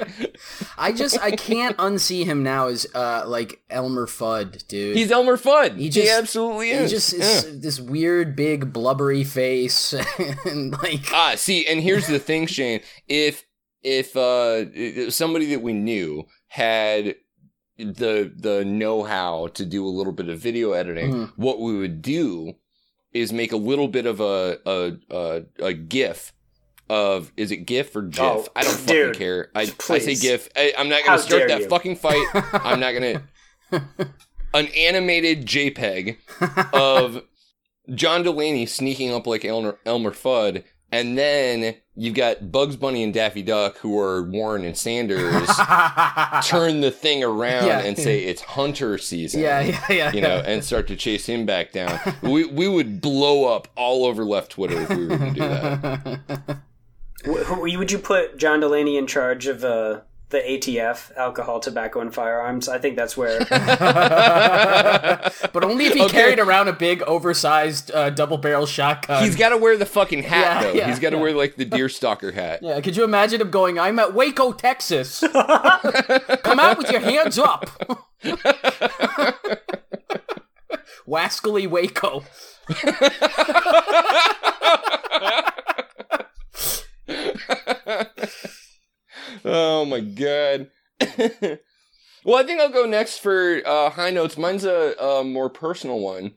I just I can't unsee him now as uh like Elmer Fudd, dude. He's Elmer Fudd. He, just- absolutely is. He just Yeah. this weird, big, blubbery face, and like Ah, see, and here's the thing, Shane. If if uh somebody that we knew had the the know how to do a little bit of video editing, Mm-hmm. what we would do is make a little bit of a a a, a GIF of is it GIF or GIF? Oh, I don't fucking dude, care. I, I say. GIF. I, I'm not gonna start that you. fucking fight. I'm not gonna an animated JPEG of John Delaney sneaking up like Elmer, Elmer Fudd, and then you've got Bugs Bunny and Daffy Duck who are Warren and Sanders turn the thing around Yeah. and say it's hunter season. yeah, yeah, yeah. You know, and start to chase him back down. We we would blow up all over left Twitter if we were to do that. Would you put John Delaney in charge of uh, the ATF, alcohol, tobacco, and firearms? I think that's where. but only if he Okay. carried around a big, oversized uh, double barrel shotgun. He's got to wear the fucking hat Yeah, though. yeah, He's got to yeah. wear like the deer stalker hat. yeah, could you imagine him going, I'm at Waco, Texas. Come out with your hands up. Wascally Waco. Oh my god. well, I think I'll go next for uh, high notes. Mine's a, a more personal one,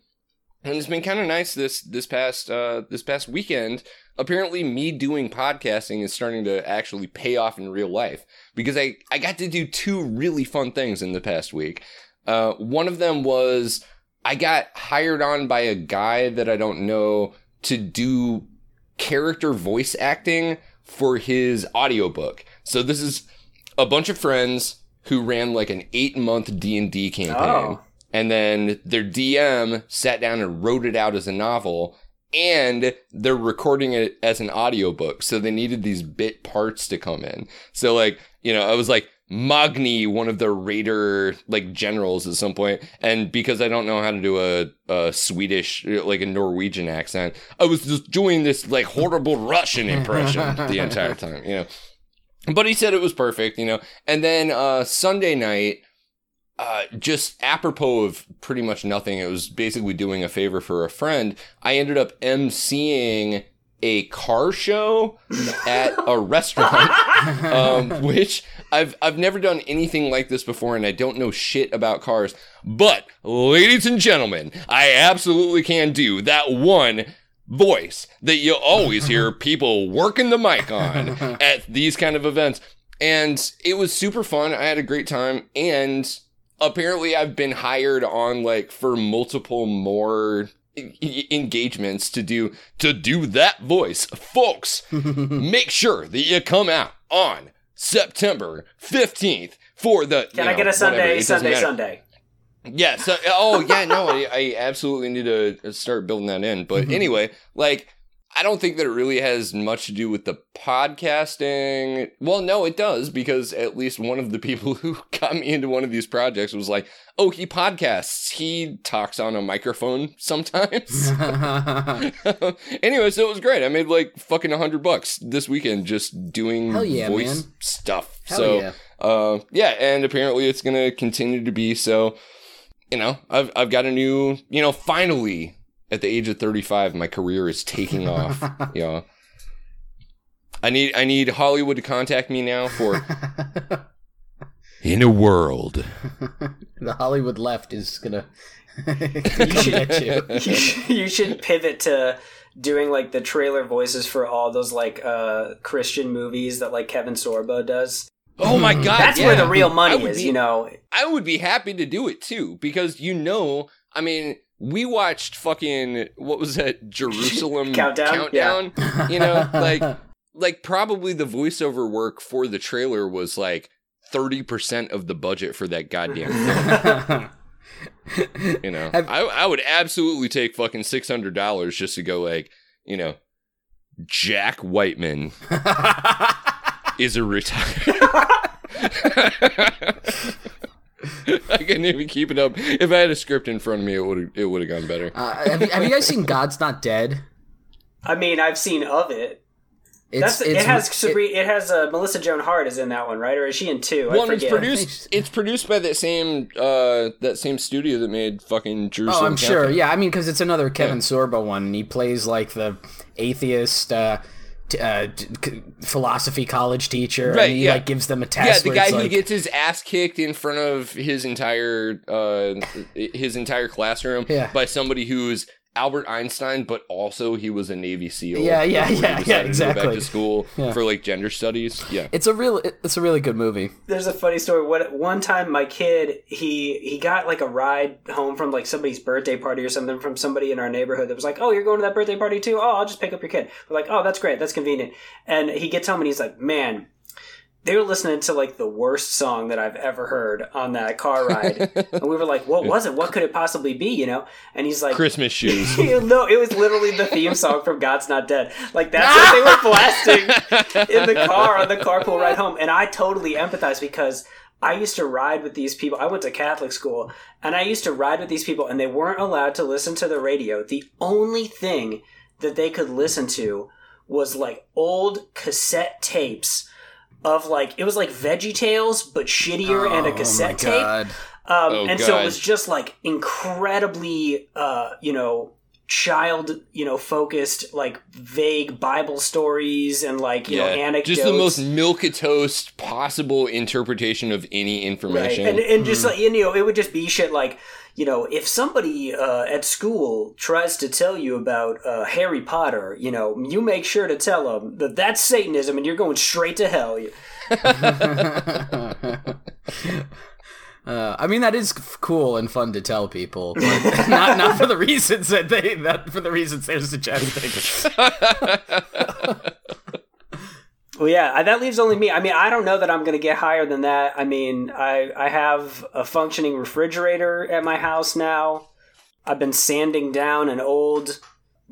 and it's been kind of nice this this past uh, this past weekend. Apparently, me doing podcasting is starting to actually pay off in real life because I I got to do two really fun things in the past week. Uh, one of them was I got hired on by a guy that I don't know to do character voice acting for his audiobook. So this is a bunch of friends who ran like an 8-month D&D campaign. Oh. And then their DM sat down and wrote it out as a novel and they're recording it as an audiobook. So they needed these bit parts to come in. So like, you know, I was like Magni, one of the raider like generals at some point, and because I don't know how to do a, a Swedish like a Norwegian accent, I was just doing this like horrible Russian impression the entire time, you know. But he said it was perfect, you know. And then uh Sunday night, uh, just apropos of pretty much nothing, it was basically doing a favor for a friend. I ended up emceeing a car show at a restaurant, um, which I've I've never done anything like this before, and I don't know shit about cars. But, ladies and gentlemen, I absolutely can do that one voice that you always hear people working the mic on at these kind of events. And it was super fun. I had a great time. And apparently I've been hired on like for multiple more engagements to do to do that voice. Folks, make sure that you come out on September 15th for the Can you I get a Sunday, whatever, Sunday, matter. Sunday? Yeah. So, oh yeah, no, I, I absolutely need to start building that in. But anyway, like, I don't think that it really has much to do with the podcasting. Well, no, it does because at least one of the people who got me into one of these projects was like, "Oh, he podcasts. He talks on a microphone sometimes." anyway, so it was great. I made like fucking a hundred bucks this weekend just doing yeah, voice man. stuff. Hell so, yeah. uh, yeah, and apparently it's gonna continue to be so. You know, I've I've got a new. You know, finally at the age of thirty five, my career is taking off. you know, I need I need Hollywood to contact me now for. In a world. the Hollywood left is gonna come should- you. you, should, you should pivot to doing like the trailer voices for all those like uh Christian movies that like Kevin Sorbo does. Oh my hmm. god! That's yeah. where the real money is, be- you know. I would be happy to do it too because you know, I mean, we watched fucking what was that Jerusalem Countdown? countdown? You know, like like probably the voiceover work for the trailer was like 30% of the budget for that goddamn film, you know. Have- I I would absolutely take fucking $600 just to go like, you know, Jack Whiteman is a retired I couldn't even keep it up. If I had a script in front of me, it would it would have gone better. Uh, have, you, have you guys seen God's Not Dead? I mean, I've seen of it. It's, That's it has Sabri- it, has uh, Melissa Joan Hart is in that one, right? Or is she in two? well, I and it's produced. It's produced by that same uh that same studio that made fucking Jerusalem. Oh, I'm sure. Yeah, I mean, because it's another Kevin Sorbo one. And he plays like the atheist uh, t- uh, philosophy college teacher, Right, and he yeah. like gives them a test. Yeah, the guy who like, gets his ass kicked in front of his entire uh his entire classroom Yeah. by somebody who's Albert Einstein, but also he was a Navy SEAL. Yeah, yeah, yeah, yeah, decided to go exactly. Back to school Yeah. for like gender studies. Yeah. It's a real, it's a really good movie. There's a funny story. What one time my kid he he got like a ride home from like somebody's birthday party or something from somebody in our neighborhood that was like, "Oh, you're going to that birthday party too? Oh, I'll just pick up your kid." We're like, "Oh, that's great. That's convenient." And he gets home and he's like, "Man." They were listening to like the worst song that I've ever heard on that car ride, and we were like, "What was it? What could it possibly be?" You know? And he's like, Christmas shoes. no, it was literally the theme song from God's Not Dead. Like that's what they were blasting in the car on the carpool ride home, and I totally empathize because I used to ride with these people. I went to Catholic school, and I used to ride with these people, and they weren't allowed to listen to the radio. The only thing that they could listen to was like old cassette tapes of like it was like Veggie Tales but shittier and a cassette tape. God. Um, Oh, and so it was just like incredibly, uh, you know, child, you know, focused, like vague Bible stories and like, you know, anecdotes. Just the most milk toast possible interpretation of any right. information. And, and Hmm. just like, you know, it would just be shit like, you know, if somebody uh, at school tries to tell you about uh, Harry Potter, you know, you make sure to tell them that that's Satanism and you're going straight to hell. Uh, I mean, that is f- cool and fun to tell people, but not not for the reasons that they that for the reasons they're suggesting. Well, yeah, uh, that leaves only me. I mean, I don't know that I'm going to get higher than that. I mean, I I have a functioning refrigerator at my house now. I've been sanding down an old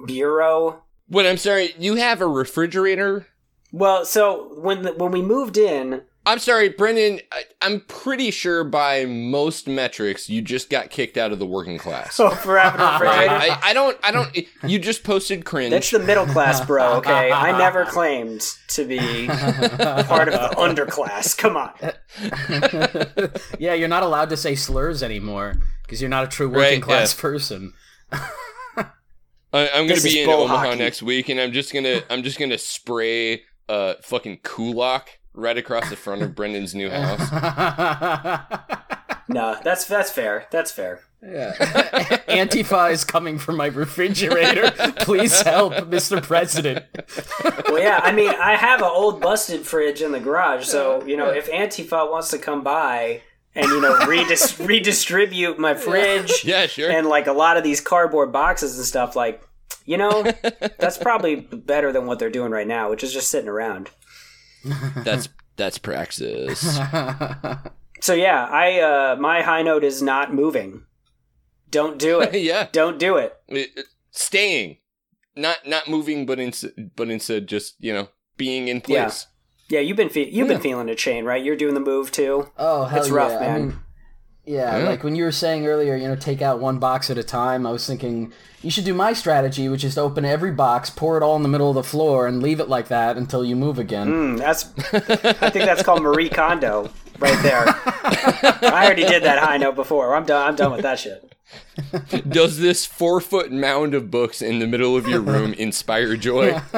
bureau. Wait, I'm sorry. You have a refrigerator? Well, so when the, when we moved in, I'm sorry, Brendan. I, I'm pretty sure by most metrics, you just got kicked out of the working class. so for having refrigerator, I, I don't. I don't. You just posted cringe. that's the middle class, bro. Okay, I never claimed to be part of the underclass. Come on. yeah, you're not allowed to say slurs anymore because you're not a true working Right, class yeah. person. I, I'm gonna be in Omaha hockey. next week, and I'm just gonna. I'm just gonna spray uh fucking kulak right across the front of Brendan's new house. No, that's that's fair. That's fair. Yeah. Antifa is coming for my refrigerator. Please help, Mr. President. Well, yeah, I mean, I have an old busted fridge in the garage, so you know, if Antifa wants to come by and you know redis- redistribute my fridge Yeah, sure. and like a lot of these cardboard boxes and stuff, like you know, that's probably better than what they're doing right now, which is just sitting around. That's that's praxis. So yeah, I uh, my high note is not moving. Don't do it. yeah, Don't do it. It- it- staying, not not moving, but instead, but instead just you know being in place. Yeah, you've been fe- you've Yeah. been feeling a chain, right? You're doing the move too. Oh, hell It's rough, yeah. man. I mean, yeah, Yeah. like when you were saying earlier, you know, take out one box at a time. I was thinking you should do my strategy, which is to open every box, pour it all in the middle of the floor, and leave it like that until you move again. Mm, that's I think that's called Marie Kondo right there. I already did that high note before. I'm done. I'm done with that shit. Does this four foot mound of books in the middle of your room inspire joy?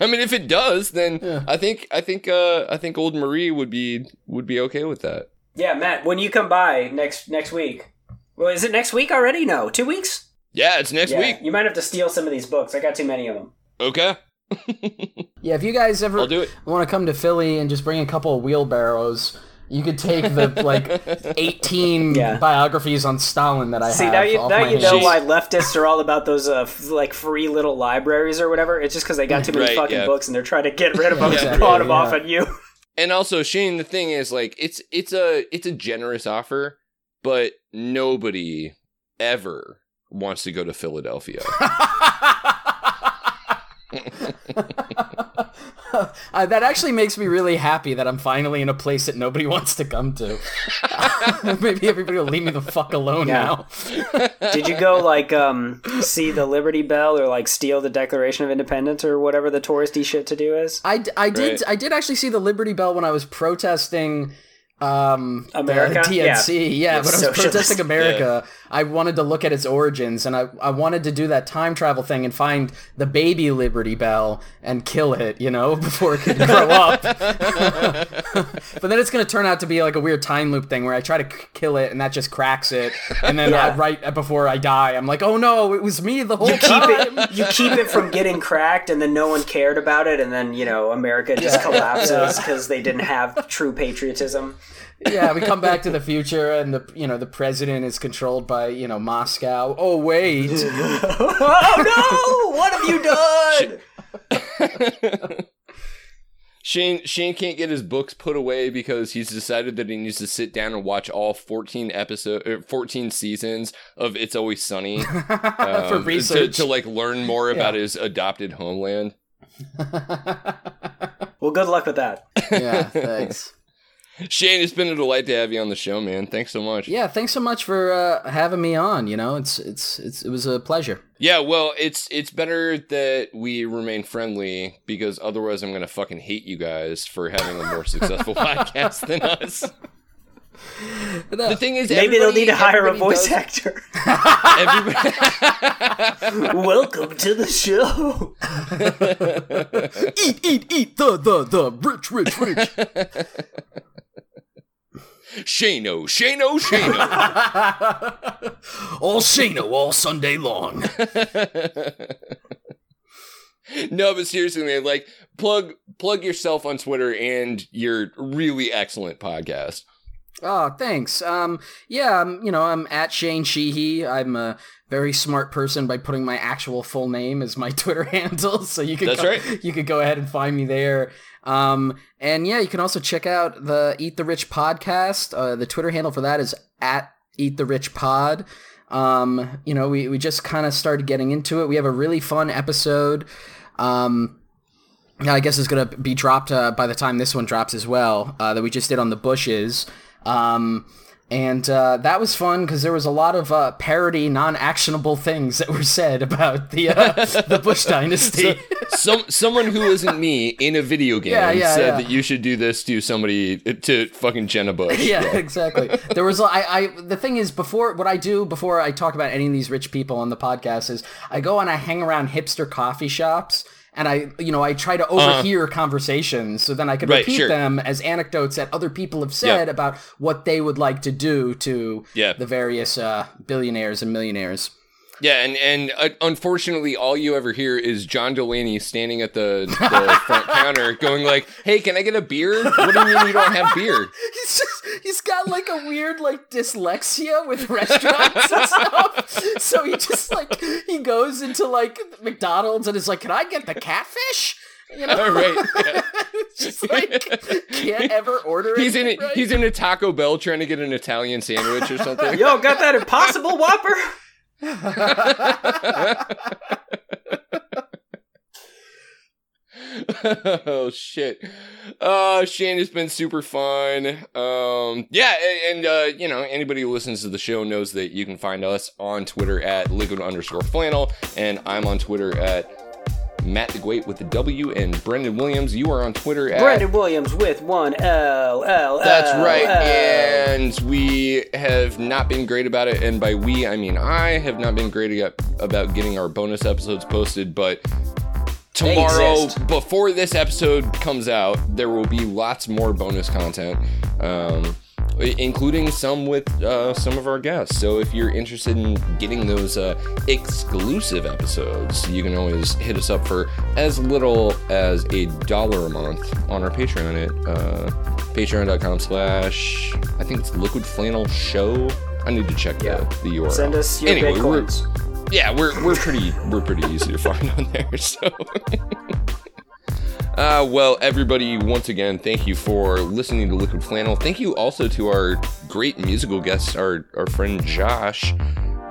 I mean, if it does, then I think I think uh, I think old Marie would be would be okay with that. Yeah, Matt. When you come by next next week, well, is it next week already? No, two weeks. Yeah, it's next Yeah, week. you might have to steal some of these books. I got too many of them. Okay, Yeah, if you guys ever I'll do it. want to come to Philly and just bring a couple of wheelbarrows, you could take the like 18 Yeah. biographies on Stalin that I See have. now you off now my you know hands. why leftists are all about those uh, f- like free little libraries or whatever. It's just because they got too many Right, fucking yeah. books and they're trying to get rid of them and Exactly, pawn them off on you. And also Shane, the thing is, like, it's it's a it's a generous offer, but nobody ever wants to go to Philadelphia. Uh, that actually makes me really happy that I'm finally in a place that nobody wants to come to. Maybe everybody will leave me the fuck alone Yeah. now. Did you go like um see the Liberty Bell or like steal the Declaration of Independence or whatever the touristy shit to do is? I did Right. I did actually see the Liberty Bell when I was protesting um America? the DNC. Yeah, Yeah. when I was protesting America, I wanted to look at its origins and I, I wanted to do that time travel thing and find the baby Liberty Bell and kill it, you know, before it could grow up. but then it's going to turn out to be like a weird time loop thing where I try to k- kill it and that just cracks it. And then Yeah. I, right before I die, I'm like, oh no, it was me the whole keep time. it you keep it from getting cracked and then no one cared about it and then you know america just collapses because they didn't have true patriotism yeah, we come back to the future, and the you know the president is controlled by you know Moscow. Oh wait, oh no what have you done Shane Shane can't get his books put away because he's decided that he needs to sit down and watch all 14 episode er, 14 seasons of It's Always Sunny for um, research. to, to like learn more about his adopted homeland. well good luck with that yeah, thanks. Shane, it's been a delight to have you on the show, man. Thanks so much. Yeah, thanks so much for uh, having me on. You know, it's it's it's it was a pleasure. Yeah, well, it's it's better that we remain friendly because otherwise I'm gonna fucking hate you guys for having a more successful podcast than us. The thing is, maybe they'll need to hire a voice does- actor welcome to the show Eat, eat, eat the the the rich, rich, rich. Shano, Shano, Shano. all Shano all Sunday long. no, but seriously, man, like plug plug yourself on Twitter and your really excellent podcast. Oh, thanks. Um, yeah, I'm, you know, I'm at Shane Sheehy. I'm a very smart person by putting my actual full name as my Twitter handle, so you could That's go, right. you could go ahead and find me there. Um, and yeah, you can also check out the Eat the Rich podcast. Uh, the Twitter handle for that is at Eat the Rich Pod. Um, you know, we we just kind of started getting into it. We have a really fun episode. Um, I guess it's gonna be dropped uh, by the time this one drops as well. Uh, that we just did on the bushes, um, and uh, that was fun because there was a lot of uh, parody, non-actionable things that were said about the uh, the Bush dynasty. Some someone who isn't me in a video game Yeah, yeah, said yeah. that you should do this to somebody to fucking Jenna Bush. yeah, exactly. There was I, I the thing is before what I do before I talk about any of these rich people on the podcast is I go and I hang around hipster coffee shops and I you know I try to overhear conversations so then I could Uh-huh. Right, repeat sure. them as anecdotes that other people have said Yeah. about what they would like to do to Yeah. the various uh, billionaires and millionaires. Yeah, and and uh, unfortunately, all you ever hear is John Delaney standing at the, the front counter, going like, "Hey, can I get a beer? What do you mean you don't have beer?" He's just he's got like a weird like dyslexia with restaurants and stuff. So he just like he goes into like McDonald's and is like, Can I get the catfish? You know, All right. yeah. just like can't ever order He's in anything it. right. He's in a Taco Bell trying to get an Italian sandwich or something. yo got that impossible whopper oh shit. Uh Shane has been super fun. Um yeah, and uh, you know, anybody who listens to the show knows that you can find us on Twitter at liquid underscore flannel, and I'm on Twitter at Matt DeGwait with the W and Brendan Williams. You are on Twitter at Brandon Williams with one L L. That's right. And we have not been great about it. And by we, I mean I have not been great about getting our bonus episodes posted. But tomorrow, before this episode comes out, there will be lots more bonus content. Um, including some with uh, some of our guests. So if you're interested in getting those uh, exclusive episodes, you can always hit us up for as little as a dollar a month on our Patreon at uh, patreon.com slash, I think it's Liquid Flannel Show. I need to check Yeah. the, the URL. Send us your Anyway, we're- yeah, we're we're pretty we're pretty easy to find on there. So, uh, well, everybody, once again, thank you for listening to Liquid Flannel. Thank you also to our great musical guest, our our friend Josh.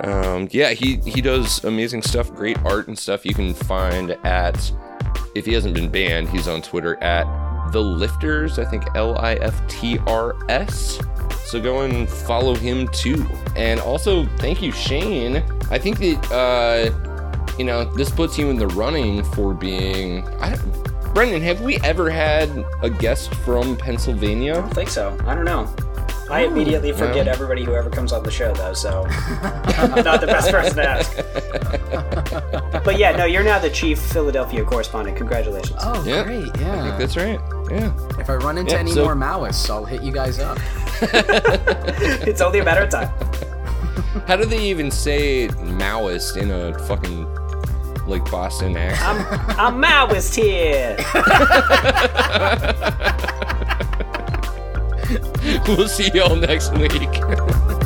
Um, yeah, he he does amazing stuff, great art and stuff. You can find at if he hasn't been banned, he's on Twitter at the Lifters. I think L I F T R S. So go and follow him too. And also, thank you, Shane. I think that uh, you know this puts you in the running for being. I don't, Brendan, have we ever had a guest from Pennsylvania? I don't think so. I don't know. I immediately oh, forget well. everybody who ever comes on the show, though, so I'm not the best person to ask. but yeah, no, you're now the chief Philadelphia correspondent. Congratulations. Oh, Yeah, great. I think Yeah. that's right. Yeah. If I run into Yeah, any so- more Maoists, I'll hit you guys up. It's only a matter of time. How do they even say Maoist in a fucking like Boston accent? I'm I'm Maoist here. we'll see y'all next week.